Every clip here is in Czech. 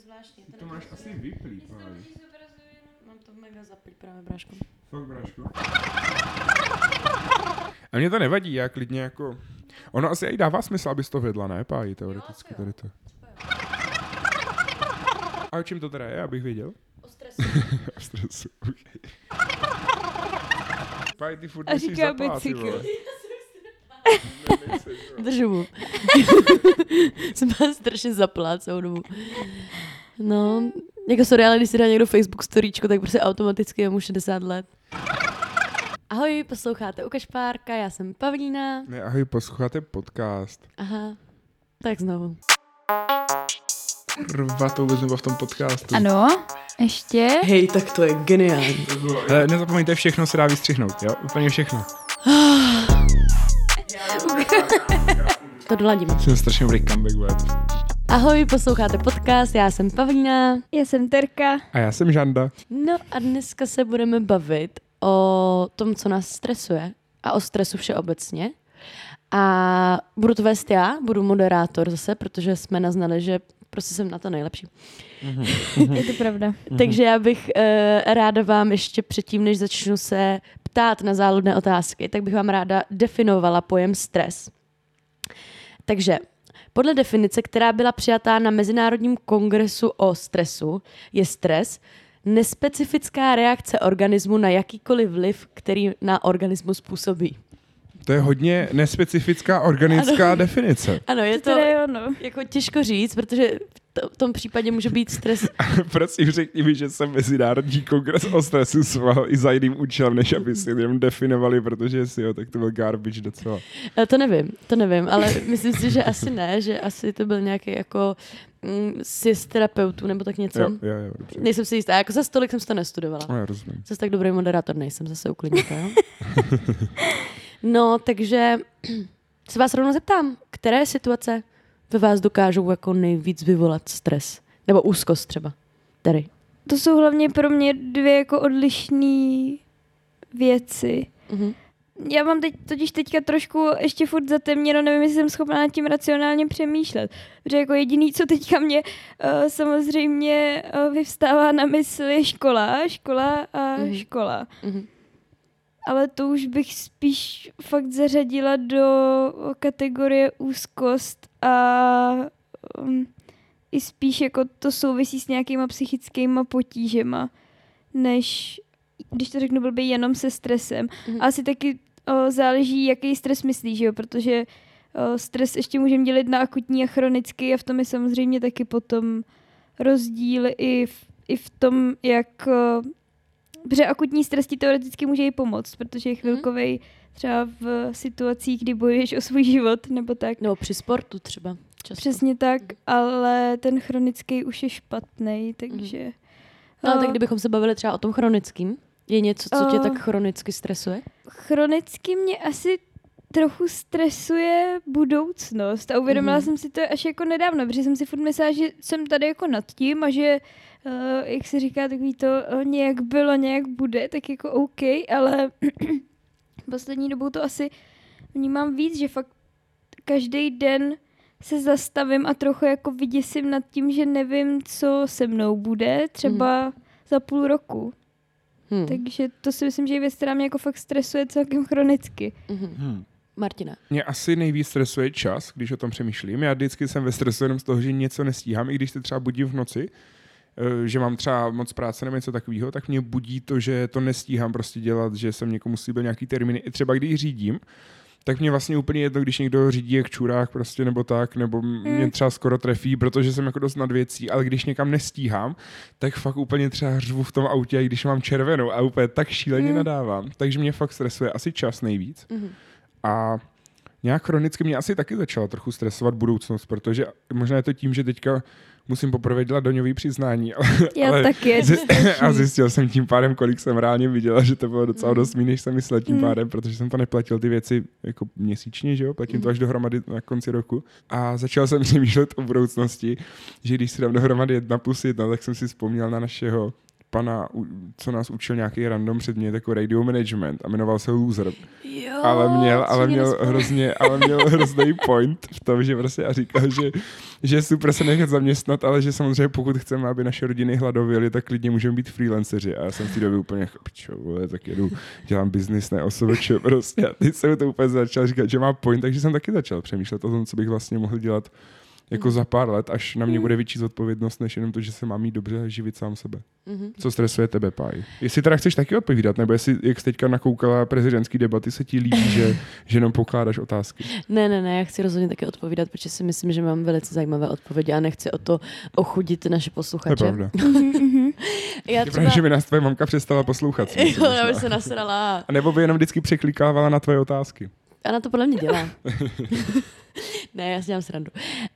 zvláštní. To máš asi vyplý, páj. Mám to mega zaplý právě bráško. Fakt, brášku. A mě to nevadí, já klidně jako... Ono asi i dává smysl, abys to vedla, ne, páji, teoreticky tady to. A o čem to teda je, abych věděl? O stresu. O stresu, okay. Páji, ty furt A musíš říká vole. Držu mu. Jsem byla strašně zaplá celou dobu. No, jako sorry, ale když si dá někdo Facebook storíčko, tak prostě automaticky je mu 60 let. Ahoj, posloucháte Ukaž párka, já jsem Pavlína. Ne, ahoj, posloucháte podcast. Aha, tak znovu. Kurva, to vůbec v tom podcastu. Ano, ještě. Hej, tak to je geniální. Hele, nezapomeňte všechno se dá vystřihnout, jo? Úplně všechno. To doladíme. Jsem strašně dobrý comeback, bude. Ahoj, posloucháte podcast, já jsem Pavlína. Já jsem Terka. A já jsem Žanda. No a dneska se budeme bavit o tom, co nás stresuje a o stresu všeobecně. A budu to vést já, budu moderátor zase, protože jsme naznali, že prostě jsem na to nejlepší. Je to pravda. Takže já bych uh, ráda vám ještě předtím, než začnu se ptát na záludné otázky, tak bych vám ráda definovala pojem stres. Takže podle definice, která byla přijatá na Mezinárodním kongresu o stresu, je stres nespecifická reakce organismu na jakýkoliv vliv, který na organismus působí. To je hodně nespecifická organická Ano. definice. Ano, je To to je ono. jako těžko říct, protože v to- v tom případě může být stres Prosím, řekni mi, že jsem Mezinárodní kongres o stresu sval i za jiným účelem, než aby si jenom definovali, protože si jo, tak to byl garbage docela. Eh, To nevím, to nevím, ale myslím si, že asi ne, že asi to byl nějaký jako mm, sis terapeutů nebo tak něco. Jo, jo, jo, dobře. Nejsem si jistá, jako za stolik jsem si to nestudovala. No, já rozumím. Zase tak dobrý moderátor nejsem, zase uklidněte, jo? No, takže se vás rovnou zeptám, které situace ve vás dokážou jako nejvíc vyvolat stres? Nebo úzkost třeba. Tady. To jsou hlavně pro mě dvě jako odlišné věci. Mhm. Já mám teď, totiž teďka trošku ještě furt zatemněno, nevím, jestli jsem schopná nad tím racionálně přemýšlet. Protože jako jediný, co teďka mě uh, samozřejmě uh, vyvstává na mysl, je škola, škola a Mhm. škola. Mhm. Ale to už bych spíš fakt zařadila do kategorie úzkost a um, i spíš jako to souvisí s nějakýma psychickýma potížema, než, když to řeknu blbě, jenom se stresem. Mhm. A asi taky o, záleží, jaký stres myslíš, jo? protože o, stres ještě můžeme dělit na akutní a chronický a v tom je samozřejmě taky potom rozdíl i v, i v tom, jak... O, protože akutní stres ti teoreticky může i pomoct, protože je chvilkovej třeba v situacích, kdy bojuješ o svůj život nebo tak. Nebo při sportu třeba. Často. Přesně tak, ale ten chronický už je špatný, takže... No, o, tak kdybychom se bavili třeba o tom chronickým, je něco, co tě Eh. tak chronicky stresuje? chronicky mě asi trochu stresuje budoucnost a uvědomila Mhm. jsem si to až jako nedávno, protože jsem si furt myslela, že jsem tady jako nad tím a že, uh, jak se říká, takový to uh, nějak bylo, nějak bude, tak jako OK, ale poslední dobou to asi vnímám víc, že fakt každý den se zastavím a trochu jako vyděsím nad tím, že nevím, co se mnou bude, třeba za půl roku. Hmm. Takže to si myslím, že je věc, která mě jako fakt stresuje celkem chronicky. Mhm. Hmm. Martina. Mě asi nejvíc stresuje čas, když o tom přemýšlím. Já vždycky jsem ve stresu jenom z toho, že něco nestíhám, i když se třeba budím v noci, že mám třeba moc práce nebo něco takového, tak mě budí to, že to nestíhám prostě dělat, že jsem někomu slíbil nějaký termíny. I třeba když řídím, tak mě vlastně úplně jedno, když někdo řídí jak čurák prostě nebo tak, nebo mě Mm. třeba skoro trefí, protože jsem jako dost nad věcí, ale když někam nestíhám, tak fakt úplně třeba řvu v tom autě, i když mám červenou a úplně tak šíleně Mm. nadávám. Takže mě fakt stresuje asi čas nejvíc. Mhm. A nějak chronicky mě asi taky začala trochu stresovat budoucnost, protože možná je to tím, že teďka musím poprvé dělat daňový přiznání, ale, Já ale taky. zi- strašný. a zjistil jsem tím pádem, kolik jsem reálně viděla, že to bylo docela Mm. dost méně, než jsem myslel tím Mm. pádem, protože jsem to neplatil ty věci jako měsíčně, že jo, platím to Mm. až dohromady na konci roku. A začal jsem přemýšlet o budoucnosti, že když si dám dohromady jedna plus jedna, tak jsem si vzpomněl na našeho pana, co nás učil nějaký random předmět jako radio management a jmenoval se Loser. Jo, ale měl, ale mě měl hrozně, ale měl hrozný point v tom, že prostě a říkal, že, že je super se nechat zaměstnat, ale že samozřejmě pokud chceme, aby naše rodiny hladověly, tak klidně můžeme být freelanceři. A já jsem v té době úplně jako, pičo, vole, tak jedu, dělám biznis, ne osobeče, prostě. A teď jsem to úplně začal říkat, že má point, takže jsem taky začal přemýšlet o tom, co bych vlastně mohl dělat jako Mhm. za pár let, až na mě bude větší zodpovědnost, než jenom to, že se mám mít dobře a živit sám sebe. Mhm. Co stresuje tebe, Páj? Jestli teda chceš taky odpovídat, nebo jestli, jak jsi teďka nakoukala prezidentský debaty, se ti líbí, že, že jenom pokládáš otázky. Ne, ne, ne, já chci rozhodně taky odpovídat, protože si myslím, že mám velice zajímavé odpovědi a nechci o to ochudit naše To je posluchače. pravda. Já třeba... pravda, že by nás tvoje mamka přestala poslouchat. Jo, já možná. se nasrala. A nebo by jenom vždycky překlikávala na tvoje otázky. Ona to podle mě dělá. ne, já si dělám srandu.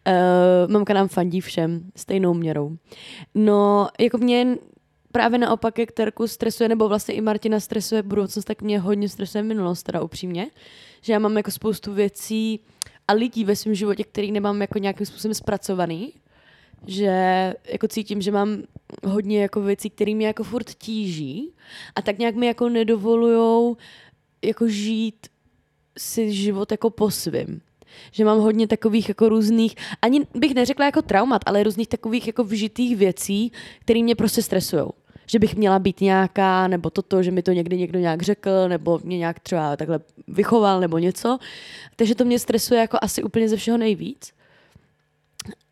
Uh, mamka nám fandí všem stejnou měrou. No, jako mě právě naopak, jak Terku stresuje, nebo vlastně i Martina stresuje budoucnost, tak mě hodně stresuje minulost, teda upřímně. Že já mám jako spoustu věcí a lidí ve svém životě, který nemám jako nějakým způsobem zpracovaný, že jako cítím, že mám hodně jako věcí, které mě jako furt tíží a tak nějak mi jako nedovolujou jako žít si život jako po svým. Že mám hodně takových jako různých, ani bych neřekla jako traumat, ale různých takových jako vžitých věcí, které mě prostě stresujou. Že bych měla být nějaká, nebo toto, že mi to někdy někdo nějak řekl, nebo mě nějak třeba takhle vychoval, nebo něco. Takže to mě stresuje jako asi úplně ze všeho nejvíc.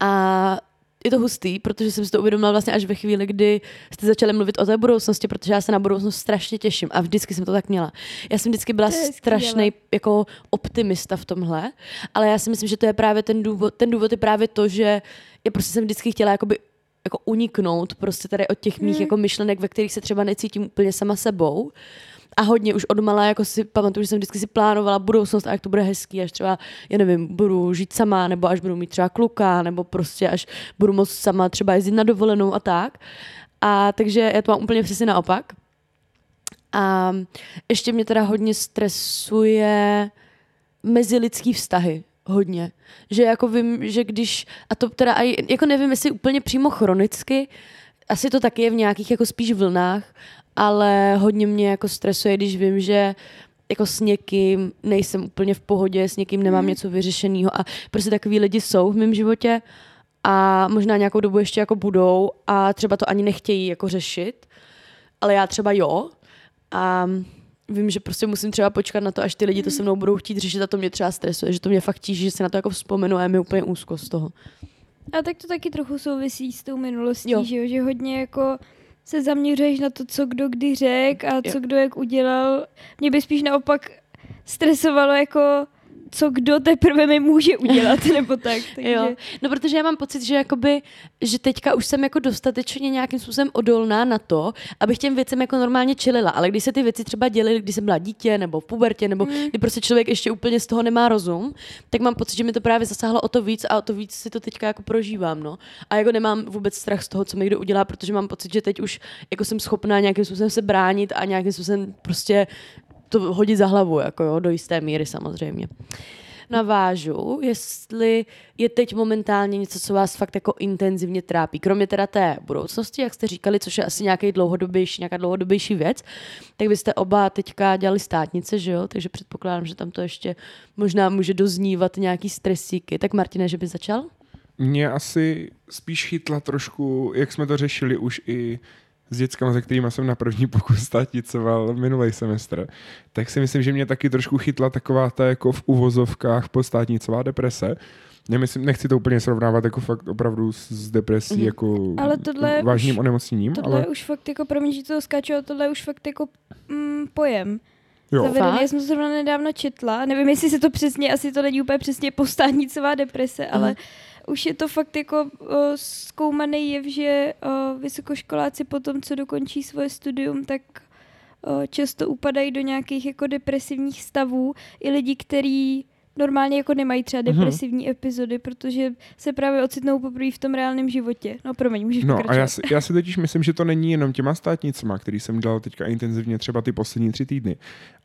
A je to hustý, protože jsem si to uvědomila vlastně až ve chvíli, kdy jste začali mluvit o té budoucnosti, protože já se na budoucnost strašně těším a vždycky jsem to tak měla. Já jsem vždycky byla strašný jako optimista v tomhle, ale já si myslím, že to je právě ten důvod, ten důvod je právě to, že já prostě jsem vždycky chtěla jakoby jako uniknout prostě tady od těch mých Hmm. jako myšlenek, ve kterých se třeba necítím úplně sama sebou. A hodně už odmala, jako si pamatuju, že jsem vždycky si plánovala budoucnost a jak to bude hezký, až třeba, já nevím, budu žít sama, nebo až budu mít třeba kluka, nebo prostě až budu moct sama třeba jezdit na dovolenou a tak. A takže já to mám úplně přesně naopak. A ještě mě teda hodně stresuje mezilidský vztahy. Hodně. Že jako vím, že když, a to teda aj, jako nevím, jestli úplně přímo chronicky, asi to taky je v nějakých jako spíš vlnách, ale hodně mě jako stresuje, když vím, že jako s někým nejsem úplně v pohodě, s někým nemám Mhm. něco vyřešeného a prostě takový lidi jsou v mém životě a možná nějakou dobu ještě jako budou a třeba to ani nechtějí jako řešit, ale já třeba jo a vím, že prostě musím třeba počkat na to, až ty lidi to se mnou budou chtít řešit a to mě třeba stresuje, že to mě fakt tíží, že se na to jako vzpomenu a je mi úplně úzko z toho. A tak to taky trochu souvisí s tou minulostí, Jo. že, jo? že hodně jako se zaměřuješ na to, co kdo kdy řek a co Jo. kdo jak udělal. Mě by spíš naopak stresovalo jako co kdo teprve mi může udělat, nebo tak. Takže... Jo. No protože já mám pocit, že jakoby, že teďka už jsem jako dostatečně nějakým způsobem odolná na to, abych těm věcem jako normálně čelila. Ale když se ty věci třeba děly, když jsem byla dítě nebo v pubertě, nebo Mm. kdy prostě člověk ještě úplně z toho nemá rozum, tak mám pocit, že mi to právě zasáhlo o to víc a o to víc si to teďka jako prožívám. No. A jako nemám vůbec strach z toho, co mi kdo udělá, protože mám pocit, že teď už jako jsem schopná nějakým způsobem se bránit a nějakým způsobem prostě to hodit za hlavu, jako jo, do jisté míry samozřejmě navážu, jestli je teď momentálně něco, co vás fakt jako intenzivně trápí. Kromě teda té budoucnosti, jak jste říkali, což je asi nějaký dlouhodobější, nějaká dlouhodobější věc, tak vy jste oba teďka dělali státnice, že jo? Takže předpokládám, že tam to ještě možná může doznívat nějaký stresíky. Tak Martine, že by začal? Mě asi spíš chytla trošku, jak jsme to řešili už i s dětskama, se kterými jsem na první pokus státnicoval minulý semestr, tak si myslím, že mě taky trošku chytla taková ta jako v uvozovkách postátnicová deprese. Nemyslím, nechci to úplně srovnávat jako fakt opravdu s, depresí Mhm. jako Ale tohle vážným už- onemocněním, Tohle ale je už fakt jako, promiň, že to skáču, tohle je už fakt jako mm, pojem. jo. Zavedený. Fakt? Já jsem to zrovna nedávno četla, nevím, jestli se to přesně, asi to není úplně přesně postátnicová deprese, ale. Už je to fakt jako uh, zkoumaný jev, že uh, vysokoškoláci po tom, co dokončí svoje studium, tak uh, často upadají do nějakých jako depresivních stavů. I lidi, kteří normálně jako nemají třeba Mhm. depresivní epizody, protože se právě ocitnou poprvé v tom reálném životě. No promiň, můžeš No a pokračovat. já si, já si totiž myslím, že to není jenom těma státnicama, který jsem dal teďka intenzivně třeba ty poslední tři týdny,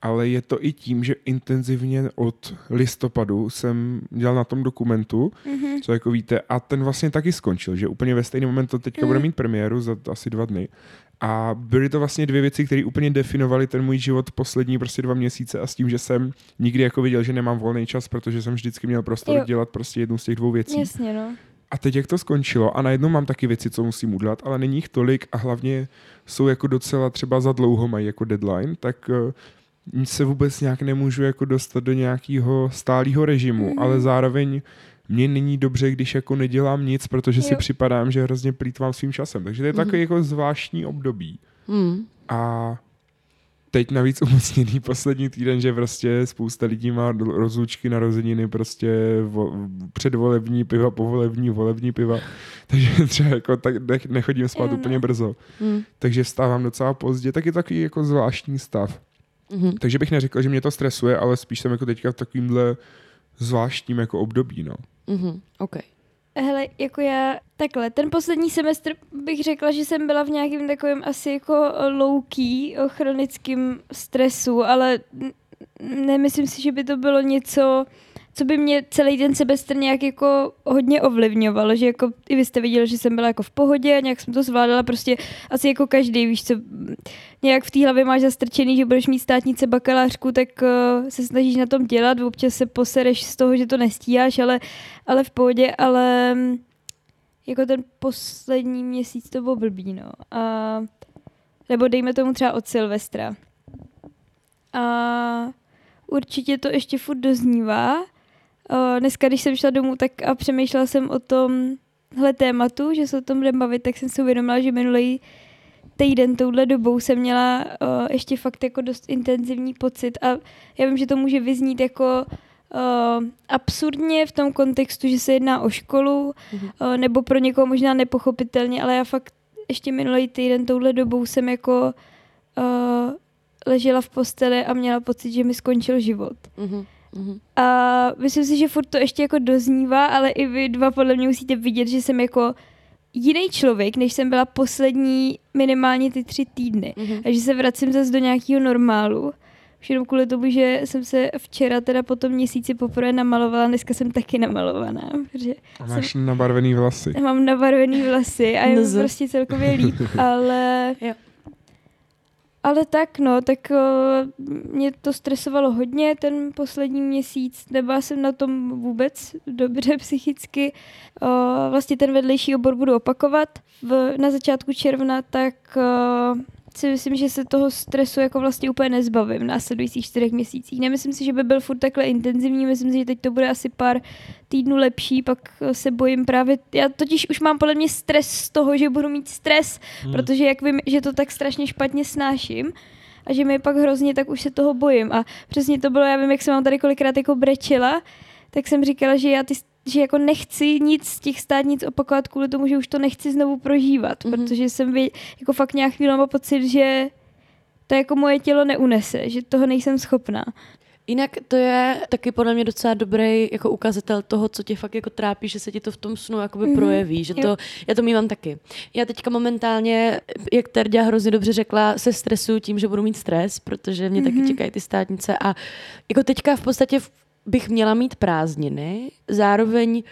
ale je to i tím, že intenzivně od listopadu jsem dělal na tom dokumentu, Mhm. co jako víte, a ten vlastně taky skončil, že úplně ve stejný moment to teďka Mm. bude mít premiéru za asi dva dny. A byly to vlastně dvě věci, které úplně definovaly ten můj život poslední prostě dva měsíce a s tím, že jsem nikdy jako viděl, že nemám volný čas, protože jsem vždycky měl prostor Jo. dělat prostě jednu z těch dvou věcí. Jasně, no. A teď jak to skončilo, a najednou mám taky věci, co musím udělat, ale není jich tolik a hlavně jsou jako docela třeba za dlouho mají jako deadline, tak uh, se vůbec nějak nemůžu jako dostat do nějakého stálého režimu, mm-hmm. ale zároveň mně není dobře, když jako nedělám nic, protože si Jo. připadám, že hrozně plýtvám svým časem. Takže to je Mhm. takový jako zvláštní období. Hmm. A teď navíc umocněný poslední týden, že prostě spousta lidí má rozlučky, narozeniny, prostě vo, předvolební piva, povolební, volební piva. Takže třeba jako tak nech, nechodím spát Jo, no. úplně brzo. Hmm. Takže vstávám docela pozdě, tak je takový jako zvláštní stav. Hmm. Takže bych neřekl, že mě to stresuje, ale spíš jsem jako teďka v takovýmhle zvláštním jako období, no. Hmm. OK. Hele, jako já, takhle, ten poslední semestr bych řekla, že jsem byla v nějakém takovém asi jako low-key, o chronickém stresu, ale nemyslím si, že by to bylo něco, co by mě celý ten semestr nějak jako hodně ovlivňovalo, že jako i vy jste viděli, že jsem byla jako v pohodě a nějak jsem to zvládala prostě asi jako každý, víš co, nějak v té hlavě máš zastrčený, že budeš mít státnice bakalářku, tak uh, se snažíš na tom dělat, občas se posereš z toho, že to nestíháš, ale, ale v pohodě, ale mm, jako ten poslední měsíc to bylo blbý, no. A, nebo dejme tomu třeba od Silvestra. A určitě to ještě furt doznívá. Uh, dneska, když jsem šla domů, tak a přemýšlela jsem o tomhle tématu, že se o tom budeme bavit, tak jsem si uvědomila, že minulý týden touhle dobou jsem měla uh, ještě fakt jako dost intenzivní pocit a já vím, že to může vyznít jako uh, absurdně v tom kontextu, že se jedná o školu, Mhm. uh, nebo pro někoho možná nepochopitelně, ale já fakt ještě minulý týden touhle dobou jsem jako uh, ležela v posteli a měla pocit, že mi skončil život. Hmm. A myslím si, že furt to ještě jako doznívá, ale i vy dva podle mě musíte vidět, že jsem jako jiný člověk, než jsem byla poslední minimálně ty tři týdny. Hmm. A že se vracím zase do nějakého normálu. Už jenom kvůli tomu, že jsem se včera teda po tom měsíci poprvé namalovala, dneska jsem taky namalovaná, protože A máš nabarvený vlasy. mám nabarvený vlasy a je prostě celkově líp, ale... Jo. Ale tak no, tak uh, mě to stresovalo hodně ten poslední měsíc, nebyla jsem na tom vůbec dobře psychicky. Uh, vlastně ten vedlejší obor budu opakovat v, na začátku června, tak uh, si myslím, že se toho stresu jako vlastně úplně nezbavím v následujících čtyřech měsících. Nemyslím si, že by byl furt takhle intenzivní, myslím si, že teď to bude asi pár týdnů lepší, pak eh, se bojím právě, já totiž už mám podle mě stres z toho, že budu mít stres, hmm. protože jak vím, že to tak strašně špatně snáším, a že mi je pak hrozně, tak už se toho bojím. A přesně to bylo, já vím, jak jsem vám tady kolikrát jako brečela, tak jsem říkala, že já ty, že jako nechci nic z těch státnic opakovat kvůli tomu, že už to nechci znovu prožívat, Mhm. mm-hmm. protože jsem vě, jako fakt nějak chvíli pocit, že to jako moje tělo neunese, že toho nejsem schopná. Jinak to je taky podle mě docela dobrý jako ukazatel toho, co tě fakt jako trápí, že se ti to v tom snu jakoby Mhm, mm-hmm. projeví, že jo. to, já to mývám taky. Já teďka momentálně, jak Terďa hrozně dobře řekla, se stresuju tím, že budu mít stres, protože mě mm-hmm. taky Mhm. čekají ty státnice a jako teďka v podstatě bych měla mít prázdniny, zároveň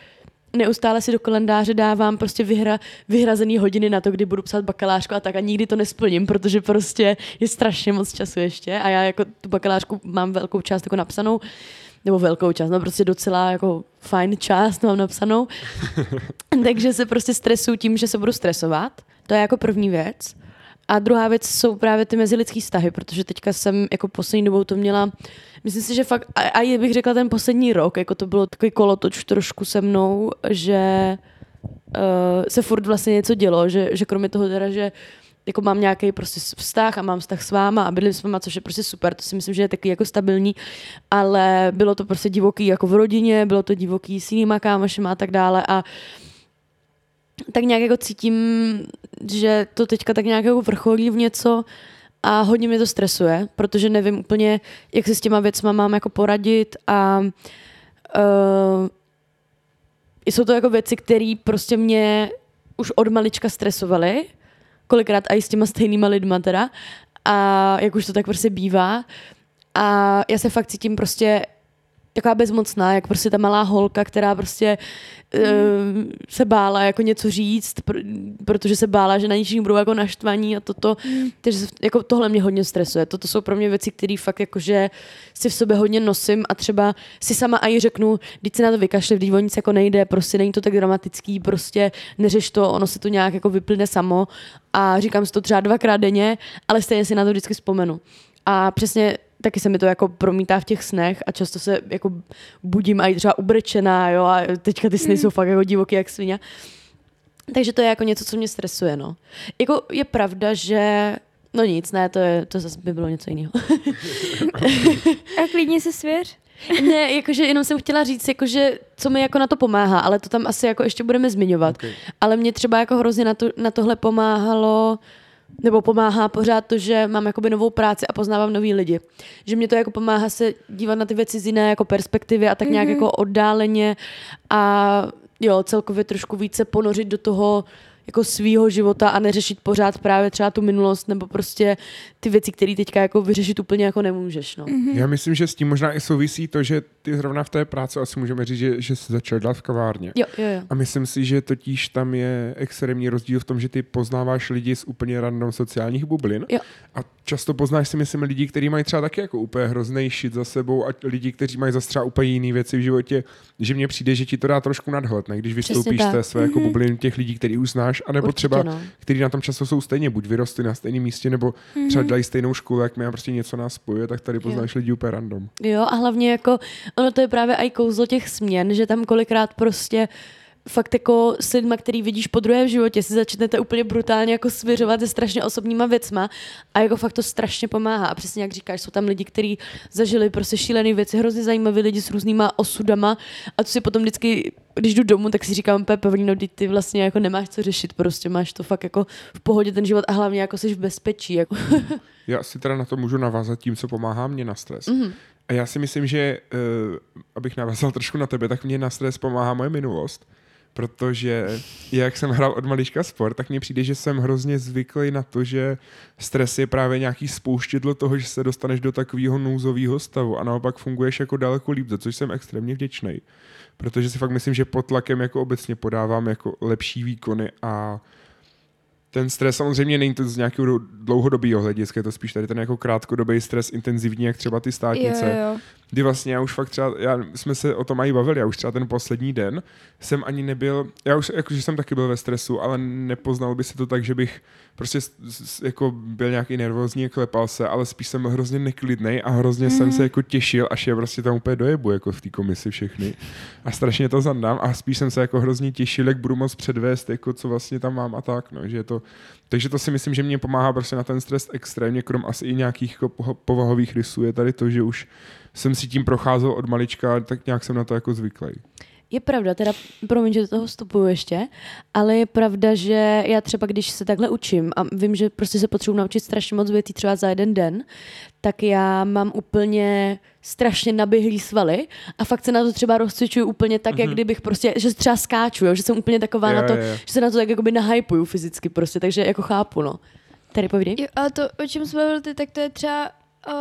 neustále si do kalendáře dávám prostě vyhra, vyhrazený hodiny na to, kdy budu psát bakalářku a tak a nikdy to nesplním, protože prostě je strašně moc času ještě a já jako tu bakalářku mám velkou část jako napsanou, nebo velkou část, no prostě docela jako fajn část mám napsanou, takže se prostě stresuju tím, že se budu stresovat, to je jako první věc. A druhá věc jsou právě ty mezilidský vztahy, protože teďka jsem jako poslední dobou to měla, myslím si, že fakt, a, a bych řekla ten poslední rok, jako to bylo takový kolotoč trošku se mnou, že uh, se furt vlastně něco dělo, že, že kromě toho teda, že jako mám nějaký prostě vztah a mám vztah s váma a bydlím s váma, což je prostě super, to si myslím, že je taky jako stabilní, ale bylo to prostě divoký jako v rodině, bylo to divoký s jinýma kámošema a tak dále a tak nějak jako cítím, že to teďka tak nějak jako vrcholí v něco a hodně mě to stresuje, protože nevím úplně, jak se s těma věcma mám jako poradit a uh, jsou to jako věci, které prostě mě už od malička stresovaly, kolikrát i s těma stejnýma lidma teda a jak už to tak prostě bývá. A já se fakt cítím prostě taková bezmocná, jak prostě ta malá holka, která prostě mm. se bála jako něco říct, pr- protože se bála, že na ničím budou jako naštvaní a toto. Mm. Takže jako tohle mě hodně stresuje. Toto jsou pro mě věci, které fakt jakože si v sobě hodně nosím a třeba si sama i řeknu, když se na to vykašle, když o nic jako nejde, prostě není to tak dramatický, prostě neřeš to, ono se to nějak jako vyplyne samo a říkám si to třeba dvakrát denně, ale stejně si na to vždycky vzpomenu. A přesně taky se mi to jako promítá v těch snech a často se jako budím a i třeba ubrečená, jo, a teďka ty sny mm. jsou fakt jako divoký jak svině. Takže to je jako něco, co mě stresuje, no. Jako je pravda, že No nic, ne, to, je, to zase by bylo něco jiného. a klidně se svěř. ne, jakože jenom jsem chtěla říct, jakože, co mi jako na to pomáhá, ale to tam asi jako ještě budeme zmiňovat. Okay. Ale mě třeba jako hrozně na, to, na tohle pomáhalo nebo pomáhá pořád to, že mám jakoby novou práci a poznávám nový lidi. Že mě to jako pomáhá se dívat na ty věci z jiné jako perspektivy a tak nějak mm-hmm. jako oddáleně a jo, celkově trošku více ponořit do toho, jako svýho života a neřešit pořád právě třeba tu minulost nebo prostě ty věci, které teďka jako vyřešit úplně jako nemůžeš. No. Mm-hmm. Já myslím, že s tím možná i souvisí to, že ty zrovna v té práci asi můžeme říct, že, že jsi začal dělat v kavárně. Jo, jo, jo. A myslím si, že totiž tam je extrémní rozdíl v tom, že ty poznáváš lidi z úplně random sociálních bublin. Jo. A často poznáš si, myslím, lidi, kteří mají třeba taky jako úplně hrozný šit za sebou a lidi, kteří mají zase třeba úplně jiné věci v životě, že mně přijde, že ti to dá trošku nadhled, ne? když vystoupíš z té své jako mm-hmm. bubliny těch lidí, který už znáš, anebo Určitě, třeba, no. který na tom často jsou stejně, buď vyrostli na stejném místě, nebo mm-hmm. třeba dělají stejnou školu, jak my a prostě něco nás spojuje, tak tady poznáš jo. lidi úplně random. Jo, a hlavně jako, ono to je právě i kouzlo těch směn, že tam kolikrát prostě fakt jako s lidma, který vidíš po druhé v životě, si začnete úplně brutálně jako svěřovat se strašně osobníma věcma a jako fakt to strašně pomáhá. A přesně jak říkáš, jsou tam lidi, kteří zažili prostě šílené věci, hrozně zajímavé lidi s různýma osudama a to si potom vždycky, když jdu domů, tak si říkám, Pepe, no ty vlastně jako nemáš co řešit, prostě máš to fakt jako v pohodě ten život a hlavně jako jsi v bezpečí. Jako. Já si teda na to můžu navázat tím, co pomáhá mě na stres. Mm-hmm. A já si myslím, že uh, abych navázal trošku na tebe, tak mě na stres pomáhá moje minulost protože jak jsem hrál od malička sport, tak mně přijde, že jsem hrozně zvyklý na to, že stres je právě nějaký spouštědlo toho, že se dostaneš do takového nouzového stavu a naopak funguješ jako daleko líp, za což jsem extrémně vděčný. Protože si fakt myslím, že pod tlakem jako obecně podávám jako lepší výkony a ten stres samozřejmě není to z nějakého dlouhodobého hlediska, je to spíš tady ten jako krátkodobý stres, intenzivní, jak třeba ty státnice. Jo, jo. Kdy vlastně já už fakt třeba, já, jsme se o tom i bavili, já už třeba ten poslední den jsem ani nebyl, já už jakože jsem taky byl ve stresu, ale nepoznal by se to tak, že bych prostě jako byl nějaký nervózní, klepal se, ale spíš jsem byl hrozně neklidný a hrozně mm. jsem se mhm. jako těšil, až je prostě tam úplně dojebu jako v té komisi všechny. A strašně to zandám a spíš jsem se jako hrozně těšil, jak budu moc předvést, jako co vlastně tam mám a tak, no, že je to, takže to si myslím, že mě pomáhá prostě na ten stres extrémně, krom asi i nějakých jako povahových rysů, je tady to, že už jsem si tím procházel od malička, tak nějak jsem na to jako zvyklý. Je pravda, teda promiň, že do toho vstupuju ještě, ale je pravda, že já třeba, když se takhle učím a vím, že prostě se potřebuji naučit strašně moc věcí třeba za jeden den, tak já mám úplně strašně naběhlý svaly a fakt se na to třeba rozcvičuju úplně tak, mm-hmm. jak mhm. kdybych prostě, že třeba skáču, jo, že jsem úplně taková je, na to, je. že se na to tak jakoby nahypuju fyzicky prostě, takže jako chápu, no. Tady povídej. Jo, a to, o čem jsme mluvili, tak to je třeba uh,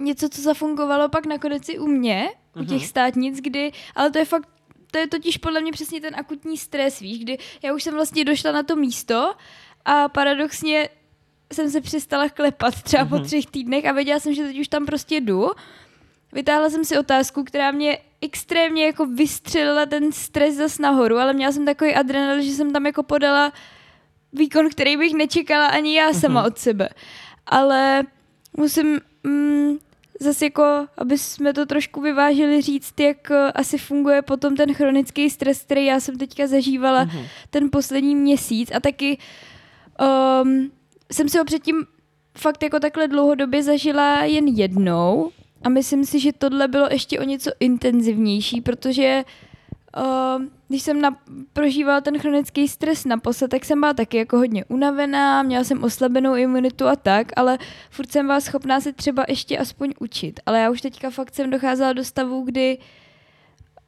něco, co zafungovalo pak nakonec i u mě, mm-hmm. u těch mhm. státnic, kdy, ale to je fakt to je totiž podle mě přesně ten akutní stres, víš, kdy já už jsem vlastně došla na to místo a paradoxně jsem se přestala klepat třeba mm-hmm. po mhm. třech týdnech a věděla jsem, že teď už tam prostě jdu. Vytáhla jsem si otázku, která mě extrémně jako vystřelila ten stres zas nahoru, ale měla jsem takový adrenalin, že jsem tam jako podala výkon, který bych nečekala ani já sama mm-hmm. od sebe. Ale musím mm, zase jako, aby jsme to trošku vyvážili říct, jak eh, asi funguje potom ten chronický stres, který já jsem teďka zažívala mm-hmm. ten poslední měsíc a taky um, jsem si ho předtím fakt jako takhle dlouhodobě zažila jen jednou a myslím si, že tohle bylo ještě o něco intenzivnější, protože uh, když jsem na, prožívala ten chronický stres naposled, tak jsem byla taky jako hodně unavená, měla jsem oslabenou imunitu a tak, ale furt jsem byla schopná se třeba ještě aspoň učit. Ale já už teďka fakt jsem docházela do stavu, kdy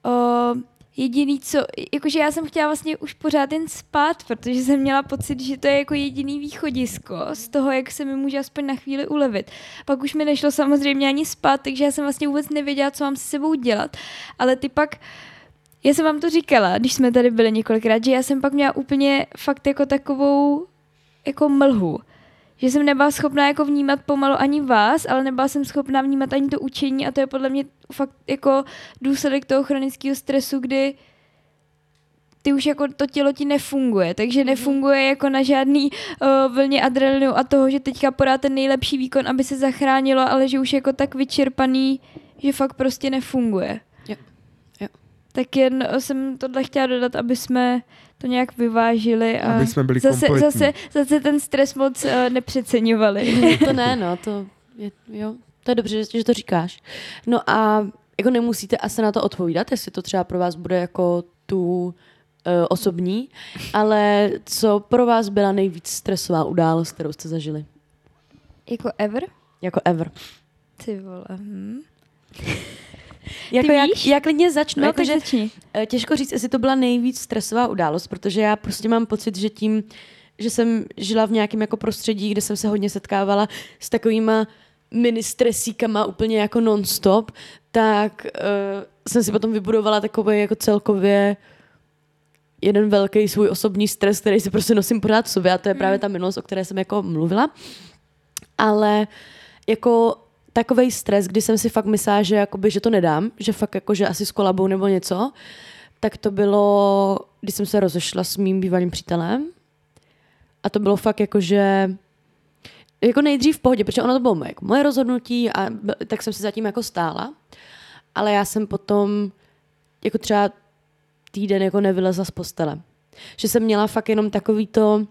uh, jediný, co, jakože já jsem chtěla vlastně už pořád jen spát, protože jsem měla pocit, že to je jako jediný východisko z toho, jak se mi může aspoň na chvíli ulevit. Pak už mi nešlo samozřejmě ani spát, takže já jsem vlastně vůbec nevěděla, co mám se sebou dělat, ale ty pak já jsem vám to říkala, když jsme tady byli několikrát, že já jsem pak měla úplně fakt jako takovou jako mlhu. Že jsem nebyla schopná jako vnímat pomalu ani vás, ale nebyla jsem schopná vnímat ani to učení a to je podle mě fakt jako důsledek toho chronického stresu, kdy ty už jako to tělo ti nefunguje, takže Mhm. nefunguje jako na žádný uh, vlně adrenalinu a toho, že teďka podá ten nejlepší výkon, aby se zachránilo, ale že už jako tak vyčerpaný, že fakt prostě nefunguje. Tak jen eh, jsem tohle chtěla dodat, aby jsme to nějak vyvážili a Aby jsme byli zase, kompletní. zase, zase ten stres moc uh, nepřeceňovali. to ne, no, to je, jo, to je dobře, že, že to říkáš. No a jako nemusíte asi na to odpovídat, jestli to třeba pro vás bude jako tu uh, osobní, ale co pro vás byla nejvíc stresová událost, kterou jste zažili? jako ever? Jako ever. Ty vole. Hm. Jako jak, víš? já klidně začnu, No, jako, tak že začni. Eh, Těžko říct, jestli to byla nejvíc stresová událost, protože já prostě mám pocit, že tím, že jsem žila v nějakém jako prostředí, kde jsem se hodně setkávala s takovýma mini stresíkama úplně jako non-stop, tak uh, jsem si potom vybudovala takový jako celkově jeden velký svůj osobní stres, který si prostě nosím pořád v sobě a to je právě ta minulost, o které jsem jako mluvila. Ale jako takový stres, kdy jsem si fakt myslela, že, jakoby, že to nedám, že fakt jako, že asi s kolabou nebo něco, tak to bylo, když jsem se rozešla s mým bývalým přítelem. A to bylo fakt jako, že jako nejdřív v pohodě, protože ono to bylo moje, moje rozhodnutí a tak jsem si zatím jako stála. Ale já jsem potom jako třeba týden jako nevylezla z postele. Že jsem měla fakt jenom takový to,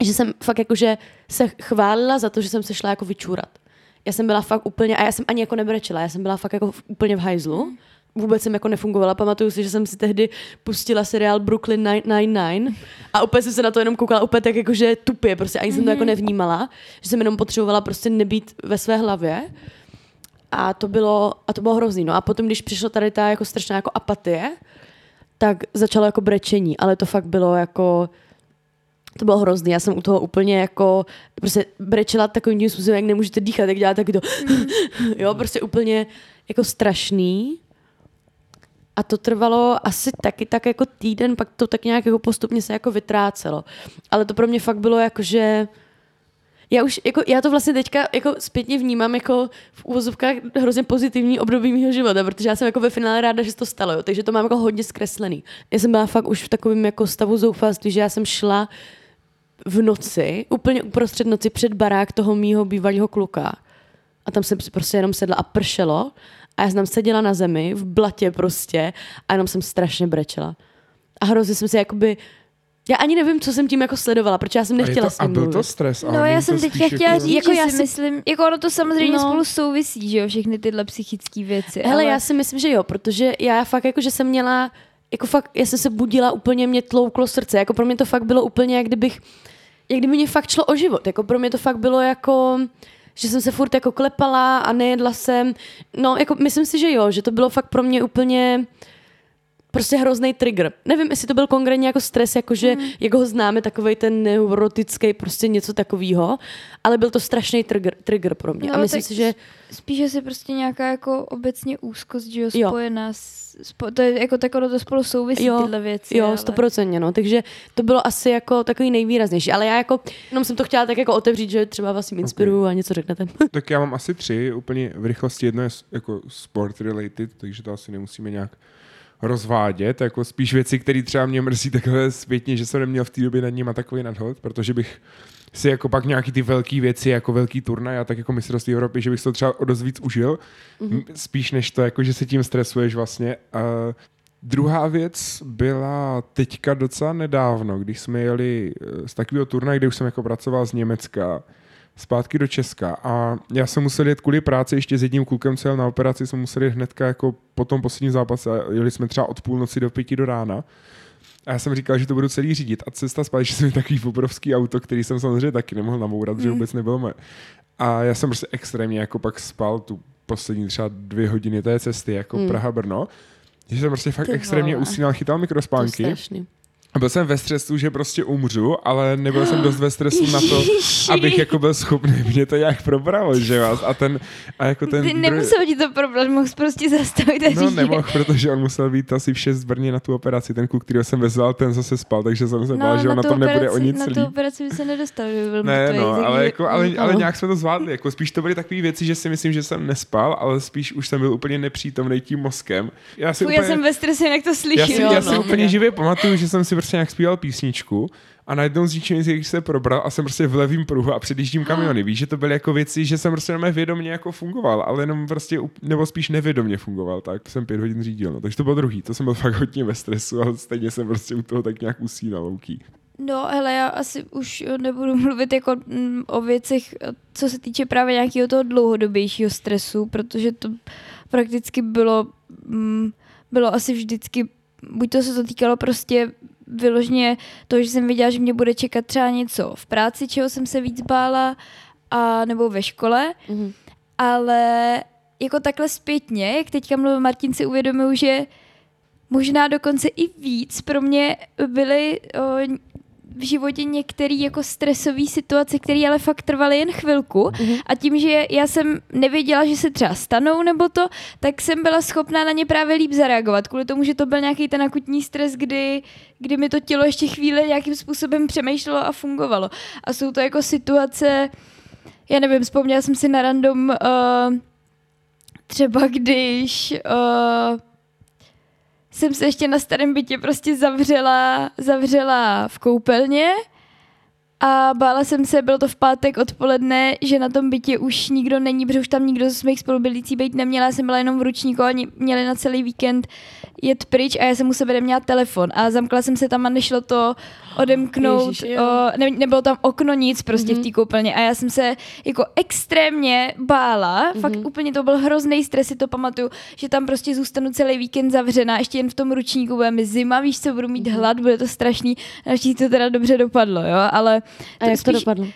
že jsem fakt jako, že se chválila za to, že jsem se šla jako vyčůrat. Já jsem byla fakt úplně, a já jsem ani jako nebrečela, já jsem byla fakt jako v- úplně v hajzlu. Vůbec jsem jako nefungovala. Pamatuju si, že jsem si tehdy pustila seriál Brooklyn Nine-Nine a úplně jsem se na to jenom koukala úplně tak jakože tupě, prostě ani jsem to jako nevnímala, že jsem jenom potřebovala prostě nebýt ve své hlavě. A to bylo, a to bylo hrozný. No a potom, když přišla tady ta jako strašná jako apatie, tak začalo jako brečení, ale to fakt bylo jako, to bylo hrozný, já jsem u toho úplně jako, prostě brečela takovým tím způsobem, jak nemůžete dýchat, jak taky to, jo, prostě úplně jako strašný. A to trvalo asi taky tak jako týden, pak to tak nějak jako postupně se jako vytrácelo. Ale to pro mě fakt bylo jako, že já už, jako, já to vlastně teďka jako zpětně vnímám jako v úvozovkách hrozně pozitivní období mého života, protože já jsem jako ve finále ráda, že se to stalo, jo, takže to mám jako hodně zkreslený. Já jsem byla fakt už v takovém jako stavu zoufalství, že já jsem šla v noci, úplně uprostřed noci před barák toho mýho bývalého kluka a tam jsem si prostě jenom sedla a pršelo a já jsem tam seděla na zemi v blatě prostě a jenom jsem strašně brečela. A hrozně jsem si jakoby já ani nevím, co jsem tím jako sledovala, protože já jsem A, je nechtěla to, s a ním byl to mluvit. stres? ale No, já jsem to teďka spíš chtěla jako... říct, Jako že já si si- myslím, jako ono to samozřejmě No. spolu souvisí, že jo, všechny tyhle psychické věci. Hele, ale... já si myslím, že jo, protože já fakt jako, že jsem měla, jako fakt, já jsem se budila úplně, mě tlouklo srdce, jako pro mě to fakt bylo úplně, jak kdybych, jak kdyby mě fakt šlo o život, jako pro mě to fakt bylo jako, že jsem se furt jako klepala a nejedla jsem, no jako myslím si, že jo, že to bylo fakt pro mě úplně, prostě hrozný trigger. Nevím, jestli to byl konkrétně jako stres, jakože mm. jak ho známe, takový ten neurotický, prostě něco takového, ale byl to strašný trigger, trigger pro mě. No, a myslím si, že Spíš asi prostě nějaká jako obecně úzkost, že jo, spojená s, to je jako tak ono to spolu souvisí Jo, tyhle věci. Jo, ale- stoprocentně, no. Takže to bylo asi jako takový nejvýraznější. Ale já jako, jenom jsem to chtěla tak jako otevřít, že třeba vás jim inspiruju okay. a něco řeknete. Tak já mám asi tři, úplně v rychlosti. Jedno je jako sport related, takže to asi nemusíme nějak rozvádět, jako spíš věci, které třeba mě mrzí takhle zpětně, že jsem neměl v té době nad nima takový nadhled, protože bych si jako pak nějaký ty velké věci, jako velký turnaj a tak jako mistrovství Evropy, že bych to třeba o dost víc užil, mm-hmm. spíš než to, jako že se tím stresuješ vlastně. A druhá věc byla teďka docela nedávno, když jsme jeli eh, z takového turnaje, kde už jsem jako pracoval z Německa, zpátky do Česka a já jsem musel jet kvůli práci ještě s jedním klukem, co jel na operaci, jsem musel jet hnedka jako po tom posledním zápase jeli jsme třeba od půlnoci do pěti do rána. A já jsem říkal, že to budu celý řídit. A cesta zpátky, že jsem takový obrovský auto, který jsem samozřejmě taky nemohl namourat, mm. že vůbec nebylo moje. A já jsem prostě extrémně jako pak spal tu poslední třeba dvě hodiny té cesty, jako mm. Praha-Brno. Že jsem prostě fakt Ty extrémně usínal, chytal To je mikrospánky. strašný. A byl jsem ve stresu, že prostě umřu, ale nebyl jsem dost ve stresu na to, abych jako byl schopný mě to nějak probralo, že vás. A ten, a jako ten... Ty druhý- nemusel ti to probrat, mohl prostě zastavit a No že- nemohl, protože on musel být asi v 6 v Brně na tu operaci. Ten kluk, kterýho jsem vezl, ten zase spal, takže jsem se bál, že on na tom nebude o nic Na tu operaci by se nedostal, kdyby byl Ne, no, takže- ale, jako, ale, ale no. nějak jsme to zvládli. Jako spíš to byly takové věci, že si myslím, že jsem nespal, ale spíš už jsem byl úplně nepřítomný tím mozkem. Já si Fuj, úplně, já jsem ve stresu, jak to já slyším. si, Jo, já no, si úplně živě pamatuju, že jsem si prostě nějak zpíval písničku a najednou z ničeho nic, se probral a jsem prostě v levém pruhu a předjíždím kamiony. Víš, že to byly jako věci, že jsem prostě jenom vědomě jako fungoval, ale jenom prostě, nebo spíš nevědomě fungoval, tak jsem pět hodin řídil. No. Takže to bylo druhý, to jsem byl fakt hodně ve stresu, ale stejně jsem prostě u toho tak nějak usínal. Louký. No, hele, já asi už nebudu mluvit jako mm, o věcech, co se týče právě nějakého toho dlouhodobějšího stresu, protože to prakticky bylo, mm, bylo asi vždycky, buď to se to týkalo prostě vyloženě toho, že jsem věděla, že mě bude čekat třeba něco v práci, čeho jsem se víc bála, a nebo ve škole, Mhm. ale jako takhle zpětně, jak teďka mluvil Martin, si uvědomuju, že možná dokonce i víc pro mě byly o, v životě některé jako stresové situace, které ale fakt trvaly jen chvilku Mhm. a tím, že já jsem nevěděla, že se třeba stanou nebo to, tak jsem byla schopná na ně právě líp zareagovat. Kvůli tomu, že to byl nějaký ten akutní stres, kdy, kdy mi to tělo ještě chvíli nějakým způsobem přemýšlelo a fungovalo. A jsou to jako situace, já nevím, vzpomněla jsem si na random uh, třeba když uh, jsem se ještě na starém bytě prostě zavřela, zavřela v koupelně a bála jsem se, bylo to v pátek odpoledne, že na tom bytě už nikdo není, protože už tam nikdo z mých spolubydlící být neměla, já jsem byla jenom v ručníku a oni měli na celý víkend jet pryč a já jsem u sebe neměla telefon. A zamkla jsem se tam a nešlo to odemknout, Ježiš, o, ne, nebylo tam okno nic prostě Mhm. v té koupelně. A já jsem se jako extrémně bála, Mhm. fakt úplně to byl hrozný stres, si to pamatuju, že tam prostě zůstanu celý víkend zavřená, ještě jen v tom ručníku, bude mi zima, víš co, budu mít Mhm. hlad, bude to strašný, naštěstí to teda dobře dopadlo, jo, ale A jak to spíš- dopadlo? uh,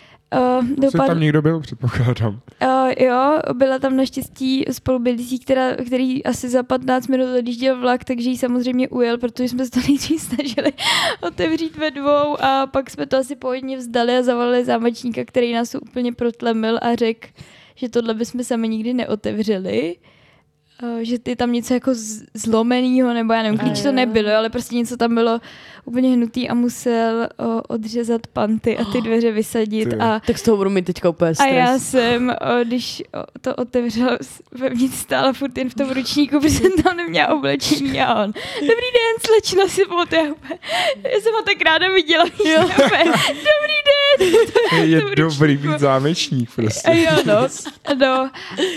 Dopadl... dopadlo, tam někdo byl, předpokládám. Uh, jo, byla tam naštěstí spolubydlící, která, který asi za 15 minut odjížděl vlak, takže ji samozřejmě ujel, protože jsme se to nejdřív snažili otevřít ve dvou a pak jsme to asi pohodně vzdali a zavolali zámečníka, který nás úplně protlemil a řekl, že tohle bychom sami nikdy neotevřeli. Uh, že je tam něco jako z- zlomenýho, nebo já nevím, klíč to nebylo, ale prostě něco tam bylo úplně hnutý a musel uh, odřezat panty a ty dveře vysadit Ty. a Tak z toho budu mít teďka úplně a stres. já jsem, o, když o, to otevřela, vevnitř stála furt jen v tom ručníku, protože jsem tam neměla oblečení a on. Dobrý den, slečna si pamatuju. Já jsem ho tak ráda viděla. Jo. úplně, Dobrý den. Je To dobrý být zámečník A prostě. jo, no, no,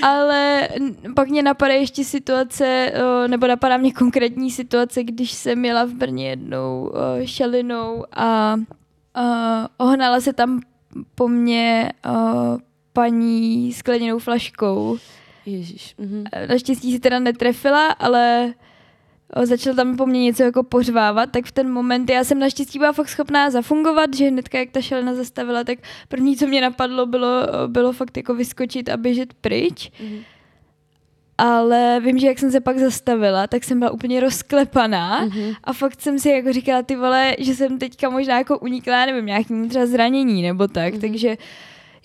ale pak mě napadá ještě situace, o, nebo napadá mě konkrétní situace, když jsem jela v Brně jednou o, šalinou a o, ohnala se tam po mně o, paní skleněnou flaškou. Ježíš. Mhm. Naštěstí se teda netrefila, ale začal tam po mně něco jako pořvávat, tak v ten moment já jsem naštěstí byla fakt schopná zafungovat, že hnedka jak ta šelina zastavila, tak první, co mě napadlo, bylo, bylo fakt jako vyskočit a běžet pryč. Mhm. Ale vím, že jak jsem se pak zastavila, tak jsem byla úplně rozklepaná Mhm. a fakt jsem si jako říkala, ty vole, že jsem teďka možná jako unikla, já nevím, nějakým třeba zranění nebo tak, Mhm. takže